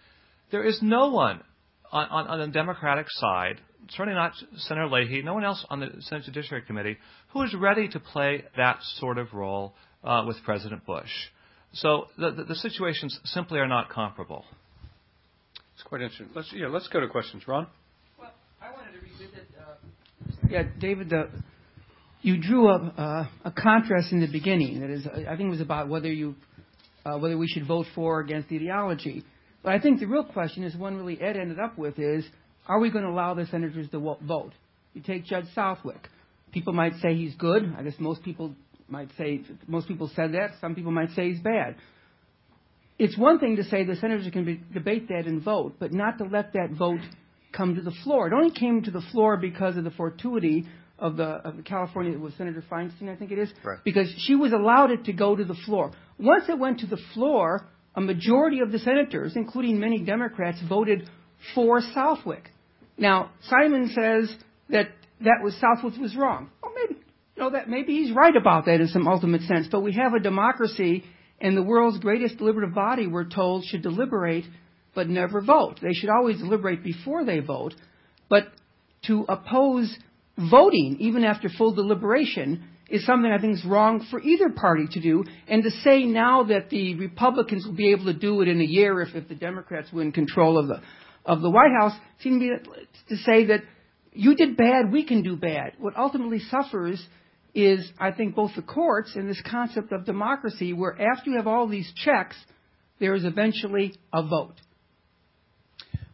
There is no one on, on, on the Democratic side, certainly not Senator Leahy, no one else on the Senate Judiciary Committee, who is ready to play that sort of role uh, with President Bush. So the, the, the, situations simply are not comparable. It's quite interesting. Let's, yeah, let's go to questions. Ron? Well, I wanted to revisit. Uh, yeah, David, you drew a, uh, a contrast in the beginning. That is, I think it was about whether you uh, whether we should vote for or against the ideology. But I think the real question is one really Ed ended up with is, are we going to allow the senators to vote? You take Judge Southwick. People might say he's good. I guess most people might say most people said that. Some people might say he's bad. It's one thing to say the senators can be, debate that and vote, but not to let that vote come to the floor. It only came to the floor because of the fortuity of the, of the California, it was Senator Feinstein, I think it is, right. because she was allowed it to go to the floor. Once it went to the floor, a majority of the senators, including many Democrats, voted for Southwick. Now, Simon says that that was Southwick was wrong. Well, maybe you know that maybe he's right about that in some ultimate sense. But we have a democracy, and the world's greatest deliberative body, we're told, should deliberate but never vote. They should always deliberate before they vote. But to oppose voting, even after full deliberation, is something I think is wrong for either party to do. And to say now that the Republicans will be able to do it in a year if, if the Democrats win control of the of the White House seems to, to say that you did bad, we can do bad. What ultimately suffers is, I think, both the courts and this concept of democracy, where after you have all these checks, there is eventually a vote.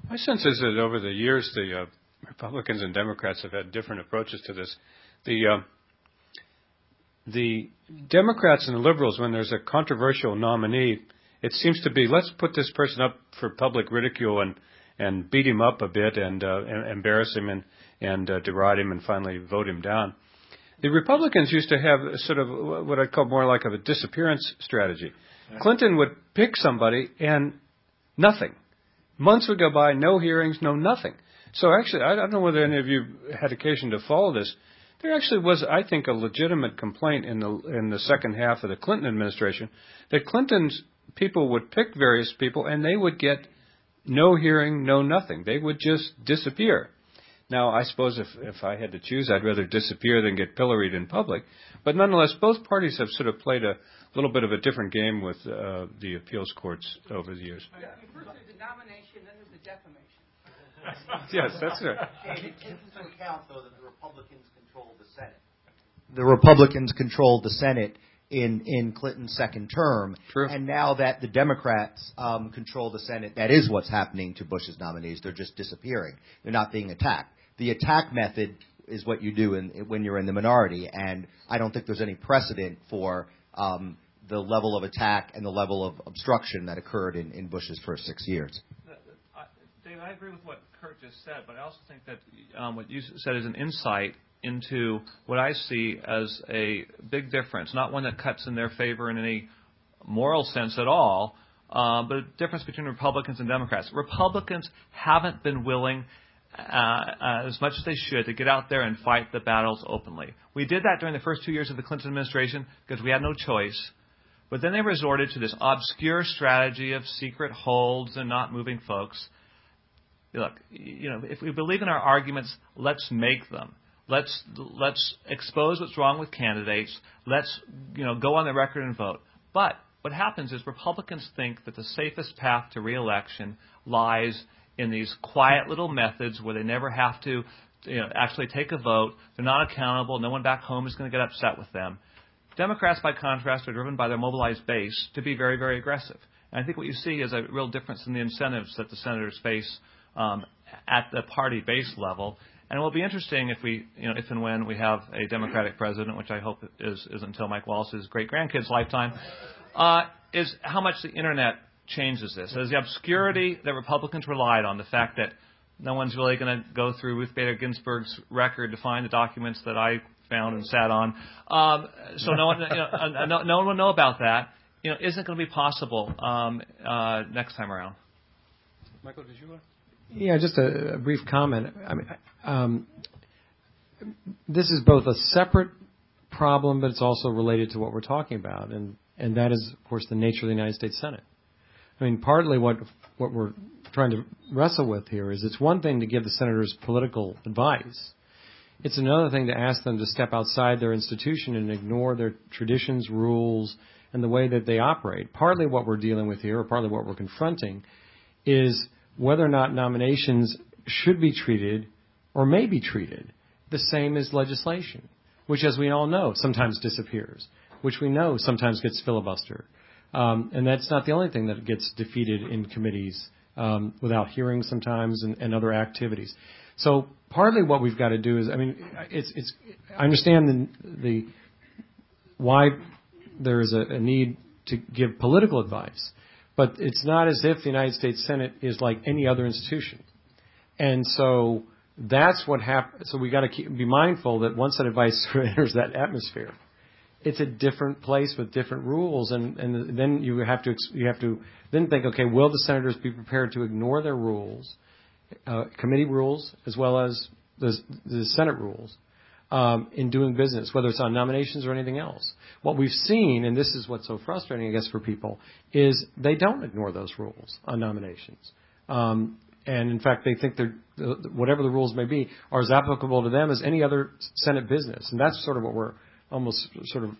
My sense is that over the years, the uh, Republicans and Democrats have had different approaches to this. The uh, the Democrats and the liberals, when there's a controversial nominee, it seems to be let's put this person up for public ridicule and and beat him up a bit and, uh, and embarrass him and and uh, deride him and finally vote him down. The Republicans used to have sort of what I'd call more like of a disappearance strategy. Clinton would pick somebody and nothing. Months would go by, no hearings, no nothing. So actually, I don't know whether any of you had occasion to follow this. There actually was, I think, a legitimate complaint in the in the second half of the Clinton administration that Clinton's people would pick various people and they would get no hearing, no nothing. They would just disappear. Now, I suppose if if I had to choose, I'd rather disappear than get pilloried in public. But nonetheless, both parties have sort of played a little bit of a different game with uh, the appeals courts over the years. Yeah, first there's the nomination, then there's the defamation. yes, that's right. It takes into account, though, that the Republicans controlled the Senate. The Republicans controlled the Senate in in Clinton's second term, True. and now that the Democrats um, control the Senate, that is what's happening to Bush's nominees. They're just disappearing. They're not being attacked. The attack method is what you do in, when you're in the minority, and I don't think there's any precedent for um, the level of attack and the level of obstruction that occurred in, in Bush's first six years. David, I agree with what Kurt just said, but I also think that um, what you said is an insight into what I see as a big difference, not one that cuts in their favor in any moral sense at all, uh, but a difference between Republicans and Democrats. Republicans haven't been willing uh, uh, as much as they should to get out there and fight the battles openly. We did that during the first two years of the Clinton administration because we had no choice. But then they resorted to this obscure strategy of secret holds and not moving folks. Look, you know, if we believe in our arguments, let's make them. Let's let's expose what's wrong with candidates. Let's you know go on the record and vote. But what happens is Republicans think that the safest path to reelection lies in these quiet little methods where they never have to you know, actually take a vote. They're not accountable. No one back home is going to get upset with them. Democrats, by contrast, are driven by their mobilized base to be very, very aggressive. And I think what you see is a real difference in the incentives that the senators face um, at the party base level. And it will be interesting if we, you know, if and when we have a Democratic president, which I hope is, is until Mike Wallace's great grandkids' lifetime, uh, is how much the internet changes this. There's the obscurity that Republicans relied on, the fact that no one's really going to go through Ruth Bader Ginsburg's record to find the documents that I found and sat on. Um, so no one, you know, uh, no, no, one will know about that. You know, isn't going to be possible um, uh, next time around. Michael, did you want? Yeah, just a, a brief comment. I mean, um, this is both a separate problem, but it's also related to what we're talking about, and and that is, of course, the nature of the United States Senate. I mean, partly what what we're trying to wrestle with here is it's one thing to give the senators political advice. It's another thing to ask them to step outside their institution and ignore their traditions, rules, and the way that they operate. Partly what we're dealing with here, or partly what we're confronting, is whether or not nominations should be treated or may be treated the same as legislation, which, as we all know, sometimes disappears, which we know sometimes gets filibustered. Um, and that's not the only thing that gets defeated in committees um, without hearings sometimes and, and other activities. So partly what we've got to do is, I mean, it's, I understand the, why there is a, a need to give political advice, but it's not as if the United States Senate is like any other institution. And so that's what happens. So we got to keep, be mindful that once that advice enters that atmosphere, it's a different place with different rules, and, and then you have to you have to then think, okay, will the senators be prepared to ignore their rules, uh, committee rules as well as the, the Senate rules, um, in doing business, whether it's on nominations or anything else. What we've seen, and this is what's so frustrating, I guess, for people, is they don't ignore those rules on nominations. Um, and in fact, they think they're, whatever the rules may be are as applicable to them as any other Senate business. And that's sort of what we're almost sort of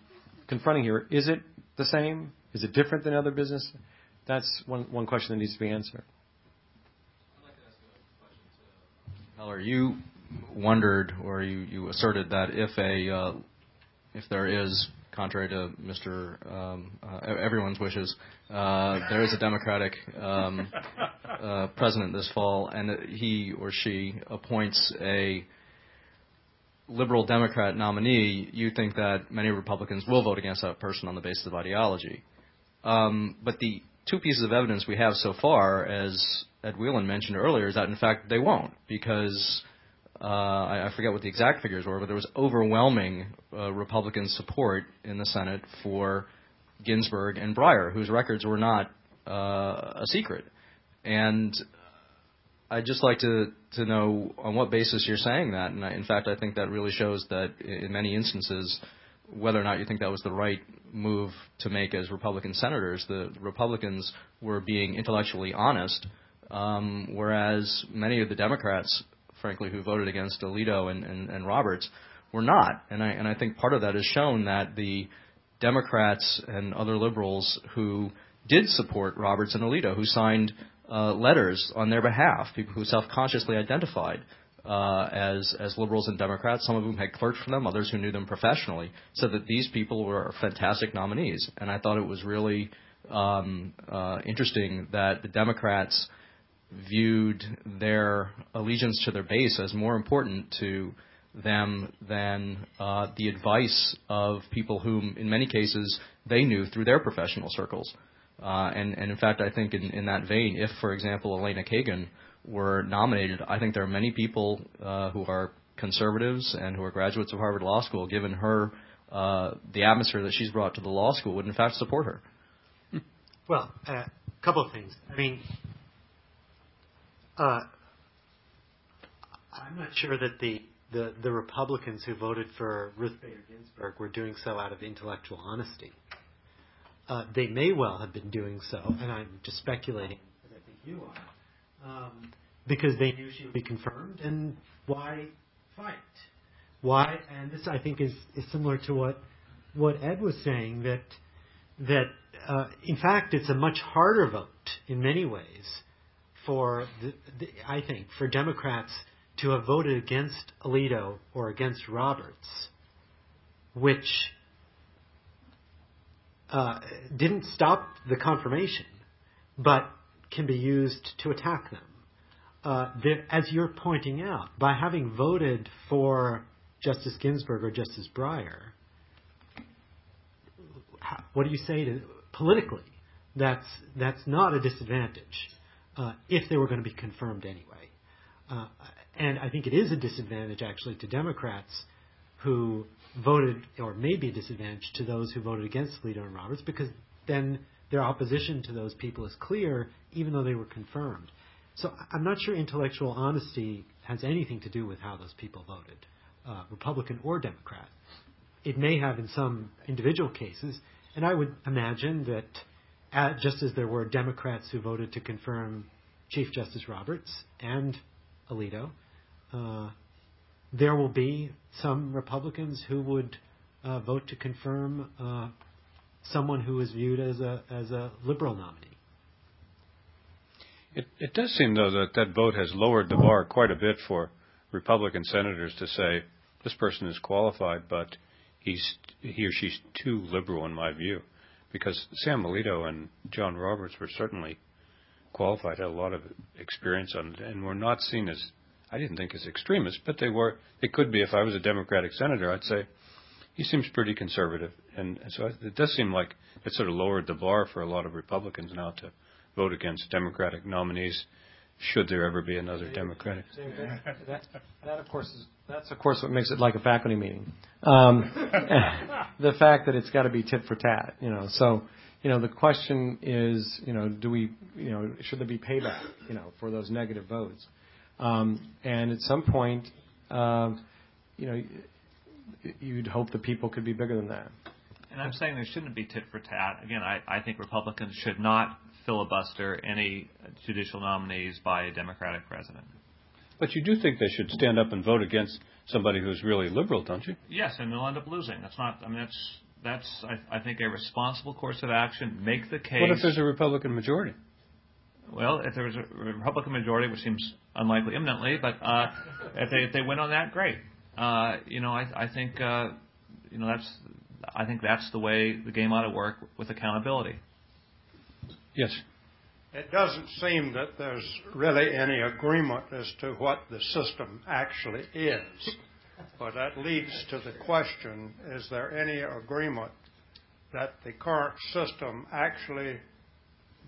confronting here. Is it the same? Is it different than other business? That's one, one question that needs to be answered. Heller, you wondered or you, you asserted that if a uh, if there is contrary to Mr. Um, uh, everyone's wishes, uh, there is a Democratic um, uh, president this fall, and he or she appoints a liberal Democrat nominee, you think that many Republicans will vote against that person on the basis of ideology. Um, but the two pieces of evidence we have so far, as Ed Whelan mentioned earlier, is that in fact they won't, because uh, I, I forget what the exact figures were, but there was overwhelming uh, Republican support in the Senate for Ginsburg and Breyer, whose records were not uh, a secret. And I'd just like to, to know on what basis you're saying that. And I, in fact, I think that really shows that in many instances, whether or not you think that was the right move to make as Republican senators, the Republicans were being intellectually honest, um, whereas many of the Democrats, frankly, who voted against Alito and, and, and Roberts, were not. And I, and I think part of that has shown that the Democrats and other liberals who did support Roberts and Alito, who signed uh, letters on their behalf, people who self-consciously identified uh, as as liberals and Democrats, some of whom had clerked for them, others who knew them professionally, said that these people were fantastic nominees. And I thought it was really um, uh, interesting that the Democrats viewed their allegiance to their base as more important to them than uh, the advice of people whom, in many cases, they knew through their professional circles. Uh, and, and in fact, I think in, in that vein, if, for example, Elena Kagan were nominated, I think there are many people uh, who are conservatives and who are graduates of Harvard Law School, given her uh, the atmosphere that she's brought to the law school, would in fact support her. Well, a uh, couple of things. I mean, uh, I'm not sure that the, the, the Republicans who voted for Ruth Bader Ginsburg were doing so out of intellectual honesty. Uh, they may well have been doing so, and I'm just speculating, as I think you are, um, because they knew she would be confirmed, and why fight? Why? And this, I think, is, is similar to what what Ed was saying that that uh, in fact it's a much harder vote in many ways for the, the, I think for Democrats to have voted against Alito or against Roberts, which uh, didn't stop the confirmation, but can be used to attack them. Uh, as you're pointing out, by having voted for Justice Ginsburg or Justice Breyer, what do you say to politically? That's that's not a disadvantage uh, if they were going to be confirmed anyway. Uh, and I think it is a disadvantage actually to Democrats who voted, or may be a disadvantage to those who voted against Alito and Roberts, because then their opposition to those people is clear, even though they were confirmed. So I'm not sure intellectual honesty has anything to do with how those people voted, uh, Republican or Democrat. It may have in some individual cases, and I would imagine that uh, just as there were Democrats who voted to confirm Chief Justice Roberts and Alito, uh, there will be some Republicans who would uh, vote to confirm uh, someone who is viewed as a as a liberal nominee. It, it does seem, though, that that vote has lowered the bar quite a bit for Republican senators to say this person is qualified, but he's he or she's too liberal in my view, because Sam Alito and John Roberts were certainly qualified, had a lot of experience on it, and were not seen as I didn't think as extremists, but they were. They could be. If I was a Democratic senator, I'd say he seems pretty conservative, and so it does seem like it sort of lowered the bar for a lot of Republicans now to vote against Democratic nominees. Should there ever be another Democratic? That, that of course is that's of course what makes it like a faculty meeting. Um, the fact that it's got to be tit for tat, you know. So, you know, the question is, you know, do we, you know, should there be payback, you know, for those negative votes? Um, and at some point, uh, you know, you'd hope the people could be bigger than that. And I'm saying there shouldn't be tit for tat. Again, I, I think Republicans should not filibuster any judicial nominees by a Democratic president. But you do think they should stand up and vote against somebody who's really liberal, don't you? Yes, and they'll end up losing. That's not. I mean, that's that's I, I think a responsible course of action. Make the case. What if there's a Republican majority? Well, if there's a Republican majority, which seems unlikely imminently, but uh, if they if they win on that, great. Uh, you know, I, I think uh, you know that's I think that's the way the game ought to work with accountability. Yes. It doesn't seem that there's really any agreement as to what the system actually is. But that leads to the question is there any agreement that the current system actually,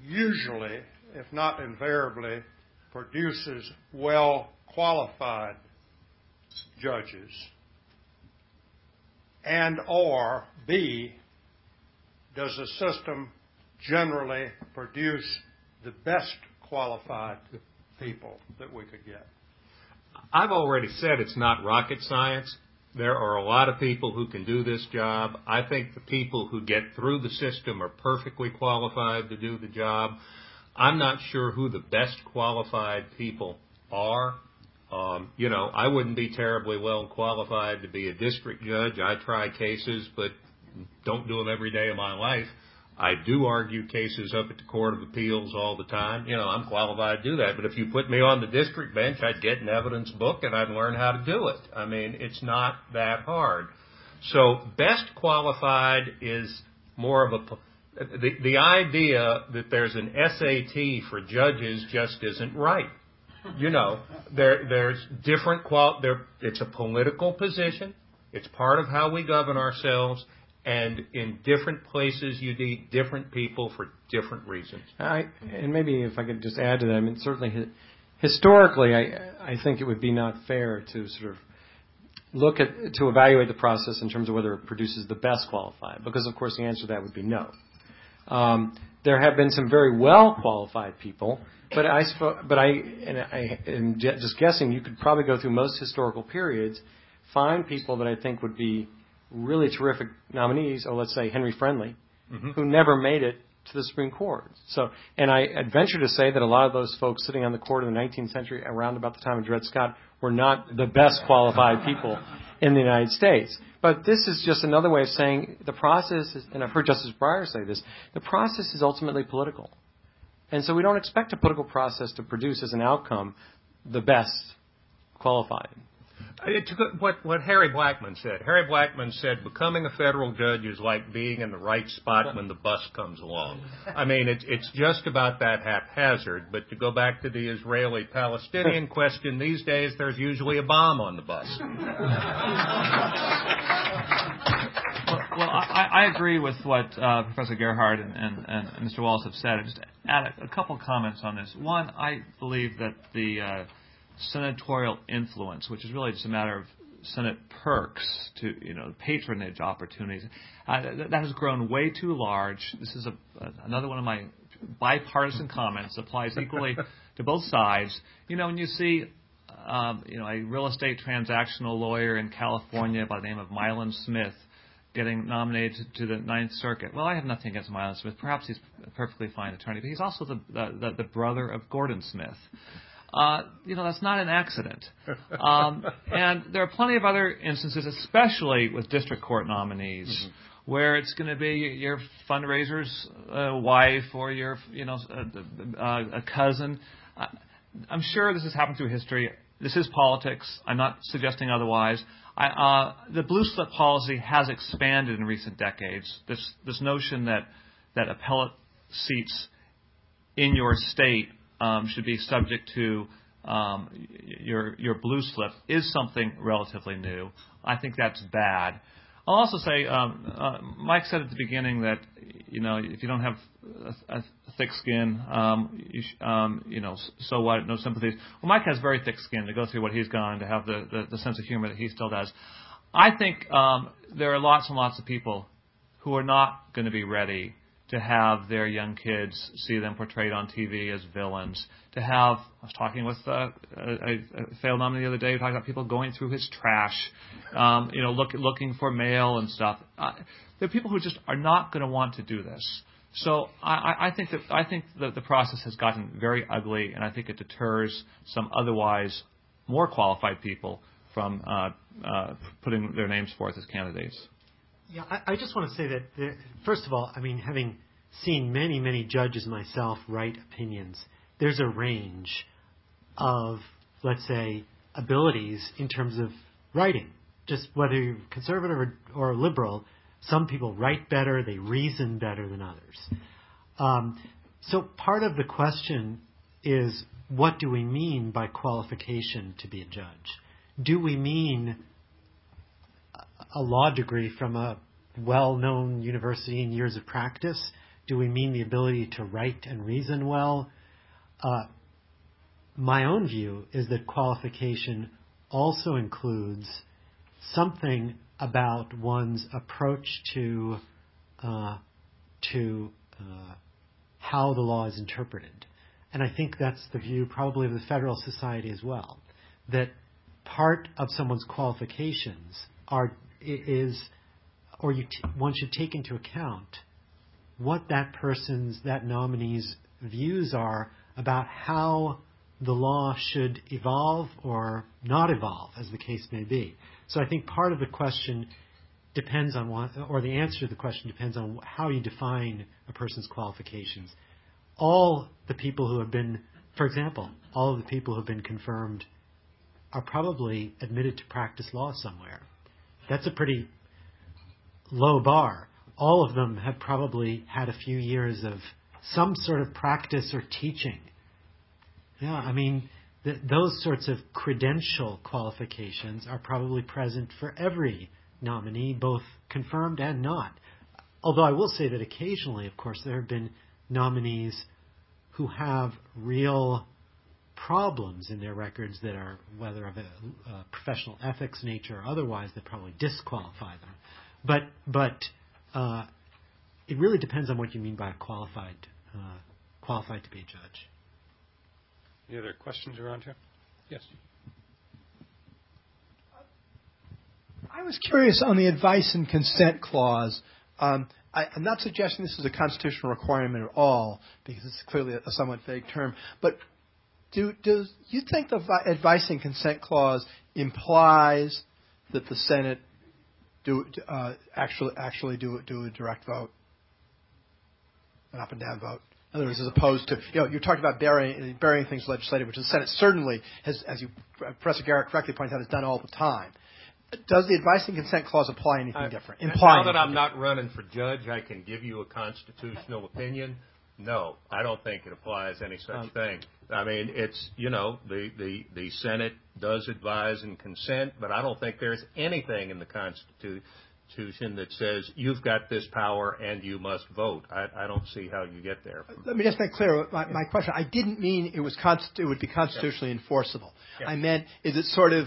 usually, if not invariably, produces well qualified judges? And or B, does the system generally produce the best qualified people that we could get? I've already said it's not rocket science. There are a lot of people who can do this job. I think the people who get through the system are perfectly qualified to do the job. I'm not sure who the best qualified people are. Um, you know, I wouldn't be terribly well qualified to be a district judge. I try cases, but don't do them every day of my life. I do argue cases up at the Court of Appeals all the time. You know, I'm qualified to do that. But if you put me on the district bench, I'd get an evidence book and I'd learn how to do it. I mean, it's not that hard. So best qualified is more of a, the, the idea that there's an SAT for judges just isn't right. You know, there, there's different qual, there, it's a political position. It's part of how we govern ourselves and in different places you need different people for different reasons. I, and maybe if I could just add to that, I mean, certainly historically, I, I think it would be not fair to sort of look at to evaluate the process in terms of whether it produces the best qualified, because of course the answer to that would be no. Um, there have been some very well qualified people, but I, but I, and I am just guessing, you could probably go through most historical periods, find people that I think would be really terrific nominees, or let's say Henry Friendly, mm-hmm. who never made it to the Supreme Court. So, and I venture to say that a lot of those folks sitting on the court in the 19th century, around about the time of Dred Scott, were not the best qualified people in the United States. But this is just another way of saying the process, is, and I've heard Justice Breyer say this, the process is ultimately political. And so we don't expect a political process to produce as an outcome the best qualified. It's what what Harry Blackmun said. Harry Blackmun said becoming a federal judge is like being in the right spot when the bus comes along. I mean, it's it's just about that haphazard. But to go back to the Israeli-Palestinian question, these days there's usually a bomb on the bus. well, well I, I agree with what uh, Professor Gerhardt and, and, and Mr. Wallace have said. I Just add a, a couple comments on this. One, I believe that the uh, senatorial influence, which is really just a matter of Senate perks to you know patronage opportunities. Uh, that, that has grown way too large. This is a, uh, another one of my bipartisan comments. Applies equally to both sides. You know, when you see um, you know a real estate transactional lawyer in California by the name of Milan Smith getting nominated to the Ninth Circuit. Well, I have nothing against Milan Smith. Perhaps he's a perfectly fine attorney, but he's also the the, the brother of Gordon Smith. Uh, you know, that's not an accident. Um, and there are plenty of other instances, especially with district court nominees, mm-hmm. where it's going to be your fundraiser's uh, wife or your, you know, uh, uh, a cousin. I'm sure this has happened through history. This is politics. I'm not suggesting otherwise. I, uh, the blue slip policy has expanded in recent decades. This this notion that that appellate seats in your state um, should be subject to um, your your blue slip is something relatively new. I think that's bad. I'll also say, um, uh, Mike said at the beginning that you know if you don't have a, a thick skin, um, you, sh- um, you know, so what? No sympathies. Well, Mike has very thick skin to go through what he's gone to have the, the, the sense of humor that he still does. I think um, there are lots and lots of people who are not going to be ready to have their young kids see them portrayed on TV as villains. To have, I was talking with uh, a, a failed nominee the other day, talking about people going through his trash, um, you know, look, looking for mail and stuff. Uh, there are people who just are not going to want to do this. So I, I think that I think that the process has gotten very ugly, and I think it deters some otherwise more qualified people from uh, uh, putting their names forth as candidates. Yeah, I, I just want to say that, there, first of all, I mean, having seen many, many judges myself write opinions, there's a range of, let's say, abilities in terms of writing. Just whether you're conservative or, or liberal, some people write better, they reason better than others. Um, so part of the question is what do we mean by qualification to be a judge? Do we mean a law degree from a well-known university and years of practice? Do we mean the ability to write and reason well? Uh, my own view is that qualification also includes something about one's approach to uh, to uh, how the law is interpreted, and I think that's the view probably of the Federalist Society as well. That part of someone's qualifications are is, or you t- one should take into account what that person's, that nominee's views are about how the law should evolve or not evolve, as the case may be. So I think part of the question depends on what, or the answer to the question depends on how you define a person's qualifications. All the people who have been, for example, all of the people who have been confirmed are probably admitted to practice law somewhere. That's a pretty low bar. All of them have probably had a few years of some sort of practice or teaching. Yeah, I mean, th- those sorts of credential qualifications are probably present for every nominee, both confirmed and not. Although I will say that occasionally, of course, there have been nominees who have real problems in their records that are whether of a, a professional ethics nature or otherwise that probably disqualify them. But but uh, it really depends on what you mean by qualified uh, qualified to be a judge. Any other questions around here? Yes. I was curious on the advice and consent clause. Um, I, am not suggesting this is a constitutional requirement at all, because it's clearly a, a somewhat vague term. But do, do you think the advice and consent clause implies that the Senate do uh, actually actually do do a direct vote, an up and down vote? In other words, as opposed to you know you're talking about burying burying things legislative, which the Senate certainly has, as you Professor Gerhardt correctly points out, has done all the time. Does the advice and consent clause apply anything uh, different? Imply now that I'm not running for judge, I can give you a constitutional opinion. No, I don't think it applies any such um, thing. I mean, it's you know the the the Senate does advise and consent, but I don't think there's anything in the Constitution that says you've got this power and you must vote. I, I don't see how you get there. Let me just make clear my, my question. I didn't mean it was const- it would be constitutionally yeah. enforceable. Yeah. I meant is it sort of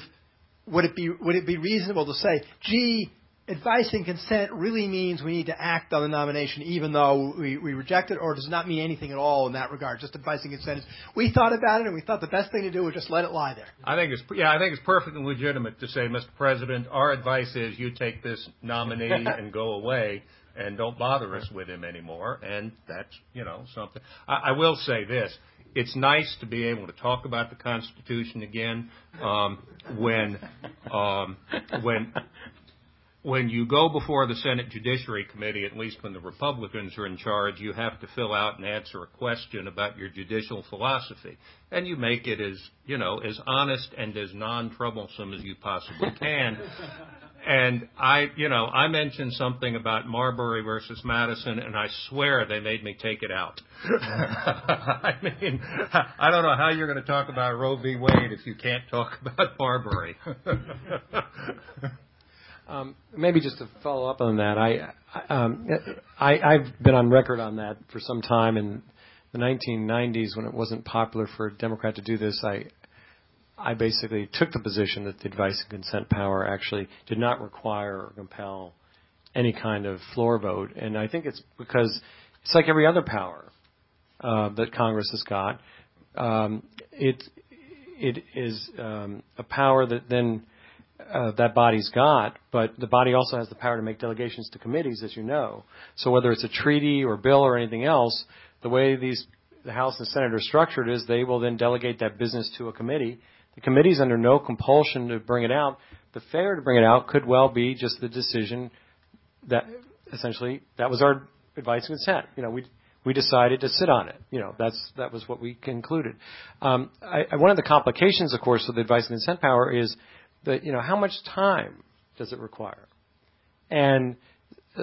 would it be would it be reasonable to say, gee, advice and consent really means we need to act on the nomination even though we, we reject it, or does not mean anything at all in that regard? Just advice and consent is we thought about it and we thought the best thing to do was just let it lie there. I think it's yeah, I think it's perfectly legitimate to say, Mr. President, our advice is you take this nominee and go away and don't bother us with him anymore. And that's you know something. I, I will say this: it's nice to be able to talk about the Constitution again um, when um, when when you go before the Senate Judiciary Committee, at least when the Republicans are in charge, you have to fill out and answer a question about your judicial philosophy, and you make it as you know as honest and as non-troublesome as you possibly can. And I, you know, I mentioned something about Marbury versus Madison, and I swear they made me take it out. I mean, I don't know how you're going to talk about Roe v. Wade if you can't talk about Marbury. um, maybe just to follow up on that, I, um, I, I've been on record on that for some time. In the 1990s, when it wasn't popular for a Democrat to do this, I I basically took the position that the advice and consent power actually did not require or compel any kind of floor vote, and I think it's because it's like every other power uh, that Congress has got. Um, it it is um, a power that then uh, that body's got, but the body also has the power to make delegations to committees, as you know. So whether it's a treaty or bill or anything else, the way these the House and Senate are structured is they will then delegate that business to a committee, the committee's under no compulsion to bring it out. The failure to bring it out could well be just the decision that essentially that was our advice and consent. You know, we we decided to sit on it. You know, that's that was what we concluded. Um, I, one of the complications, of course, with the advice and consent power is that you know how much time does it require, and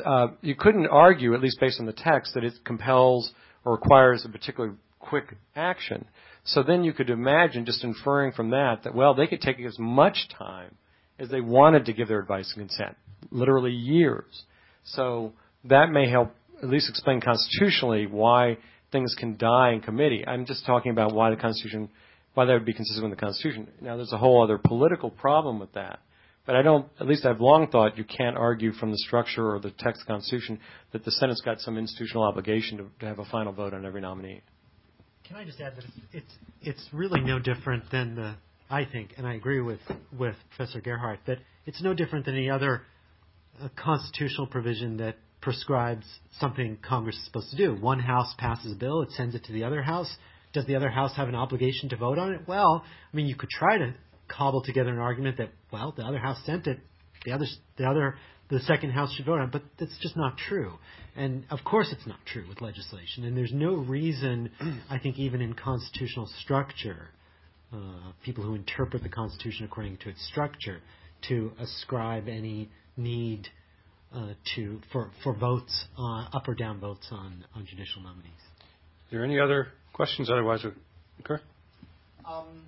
uh, you couldn't argue, at least based on the text, that it compels or requires a particular quick action. So then you could imagine, just inferring from that, that, well, they could take as much time as they wanted to give their advice and consent, literally years. So that may help at least explain constitutionally why things can die in committee. I'm just talking about why the Constitution, why that would be consistent with the Constitution. Now, there's a whole other political problem with that. But I don't, at least I've long thought you can't argue from the structure or the text of the Constitution that the Senate's got some institutional obligation to, to have a final vote on every nominee. Can I just add that it's it's really no different than the I think, and I agree with with Professor Gerhardt that it's no different than any other uh, constitutional provision that prescribes something Congress is supposed to do. One house passes a bill, it sends it to the other house. Does the other house have an obligation to vote on it? Well, I mean, you could try to cobble together an argument that well, the other house sent it, the other the other the second house should vote on, it, but that's just not true. And of course, it's not true with legislation. And there's no reason, I think, even in constitutional structure, uh, people who interpret the Constitution according to its structure, to ascribe any need uh, to for for votes on, up or down votes on on judicial nominees. Is there any other questions? Otherwise, we okay. Um,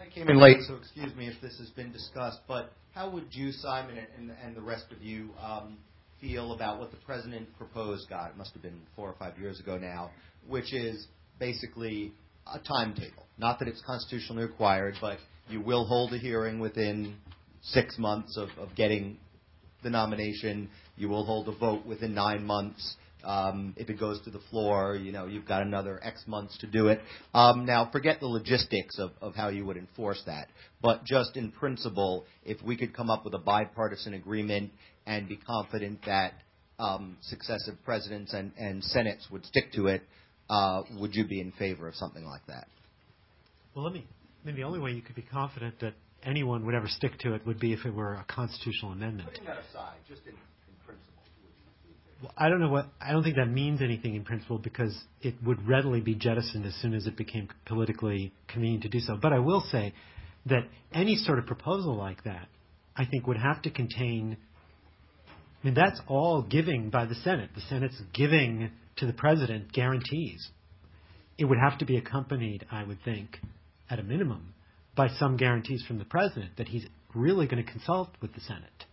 I came in late, so excuse me if this has been discussed, but how would you, Simon, and, and the rest of you um, feel about what the president proposed? God, it must have been four or five years ago now, which is basically a timetable. Not that it's constitutionally required, but you will hold a hearing within six months of, of getting the nomination. You will hold a vote within nine months. Um, if it goes to the floor, you know, you've got another X months to do it. Um, now, forget the logistics of, of how you would enforce that, but just in principle, if we could come up with a bipartisan agreement and be confident that um, successive presidents and, and senates would stick to it, uh, would you be in favor of something like that? Well, let me. I mean, the only way you could be confident that anyone would ever stick to it would be if it were a constitutional amendment. Putting that aside, just in well, I don't know what I don't think that means anything in principle because it would readily be jettisoned as soon as it became politically convenient to do so. But I will say that any sort of proposal like that, I think, would have to contain. I mean, that's all giving by the Senate. The Senate's giving to the president guarantees. It would have to be accompanied, I would think, at a minimum, by some guarantees from the president that he's really going to consult with the Senate,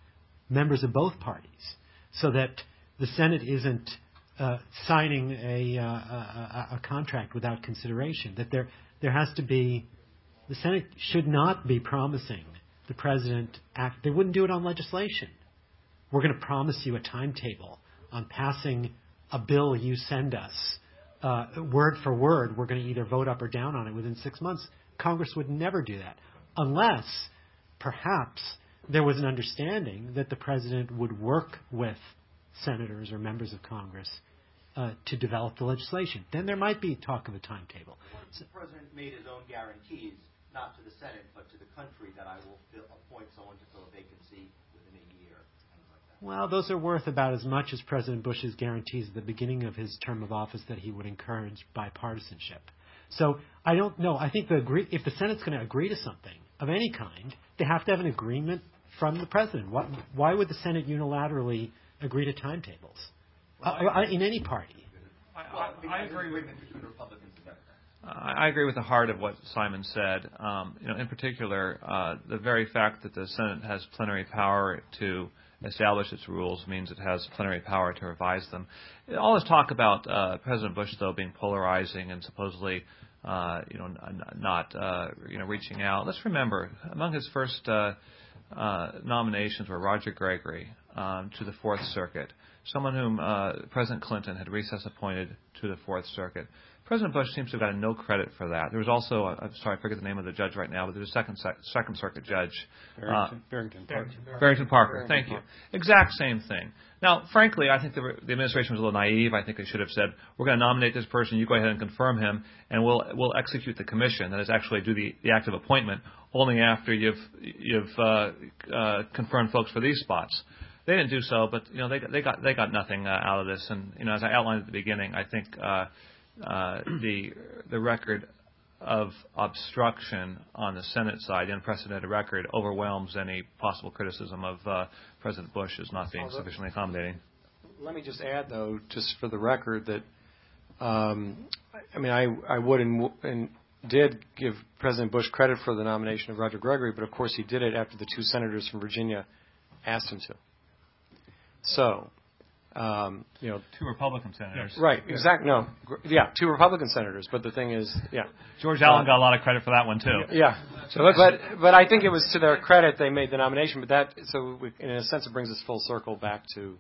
members of both parties, so that the Senate isn't uh, signing a, uh, a, a, contract without consideration. That there there has to be the Senate should not be promising the president act. They wouldn't do it on legislation. we're going to promise you a timetable on passing a bill you send us, uh, word for word, we're going to either vote up or down on it within six months. Congress would never do that unless perhaps there was an understanding that the president would work with senators or members of Congress uh, to develop the legislation. Then there might be talk of a timetable. Once the president made his own guarantees, not to the Senate, but to the country, that I will fill, appoint someone to fill a vacancy within a year. Like Well, those are worth about as much as President Bush's guarantees at the beginning of his term of office that he would encourage bipartisanship. So I don't know. I think the agree, if the Senate's going to agree to something of any kind, they have to have an agreement from the president. Why, why would the Senate unilaterally agree to timetables well, uh, I, in any party? I, I, I agree with I agree with the heart of what Simon said. Um, you know, in particular, uh, the very fact that the Senate has plenary power to establish its rules means it has plenary power to revise them. All this talk about uh, President Bush, though, being polarizing and supposedly, uh, you know, n- not uh, you know reaching out. Let's remember, among his first uh, uh, nominations were Roger Gregory um, to the Fourth Circuit, someone whom uh, President Clinton had recess appointed to the Fourth Circuit. President Bush seems to have gotten no credit for that. There was also, uh, I'm sorry, I forget the name of the judge right now, but there was a second, second circuit judge. Barrington, uh, Barrington Parker. Barrington Parker, thank you. Exact same thing. Now, frankly, I think the, the administration was a little naive. I think they should have said, we're going to nominate this person, you go ahead and confirm him, and we'll, we'll execute the commission, that is actually do the, the of appointment, only after you've, you've uh, uh, confirmed folks for these spots. They didn't do so, but you know they got they got they got nothing uh, out of this. And you know, as I outlined at the beginning, I think uh, uh, the the record of obstruction on the Senate side, the unprecedented record, overwhelms any possible criticism of uh, President Bush as not being sufficiently accommodating. Let me just add, though, just for the record, that um, I mean, I, I would and, and did give President Bush credit for the nomination of Roger Gregory, but of course he did it after the two senators from Virginia asked him to. So um, you know, two Republican senators. Right. Exactly. No. Yeah, two Republican senators. But the thing is, yeah. George Allen uh, got a lot of credit for that one too. Yeah. So but but I think it was to their credit they made the nomination. But that so we, in a sense it brings us full circle back to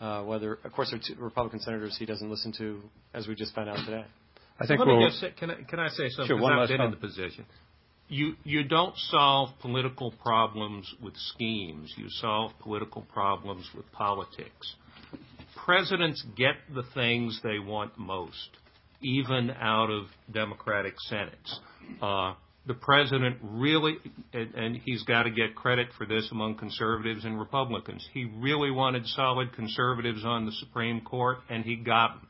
uh, whether, of course, there are two Republican senators he doesn't listen to, as we just found out today. I think. Let we'll, me just say, can I, can I say something? Sure. One I've been in the position. You you don't solve political problems with schemes. You solve political problems with politics presidents get the things they want most, even out of Democratic Senates. Uh, the president really, and, and he's got to get credit for this among conservatives and Republicans. He really wanted solid conservatives on the Supreme Court, and he got them.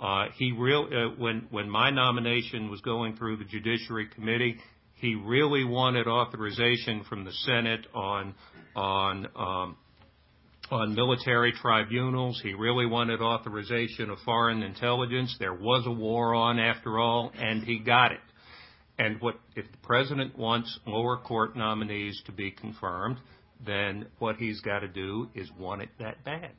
Uh, he real uh, when when my nomination was going through the Judiciary Committee, he really wanted authorization from the Senate on on um, on military tribunals. He really wanted authorization of foreign intelligence. There was a war on, after all, and he got it. And what if the president wants lower court nominees to be confirmed, then what he's got to do is want it that bad.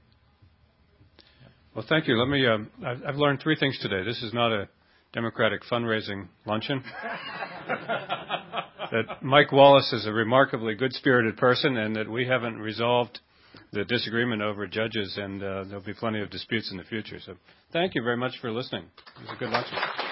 Well, thank you. Let me. Um, I've, I've learned three things today. This is not a Democratic fundraising luncheon. that Mike Wallace is a remarkably good-spirited person, and that we haven't resolved the disagreement over judges, and uh, there'll be plenty of disputes in the future. So thank you very much for listening. It was a good lecture.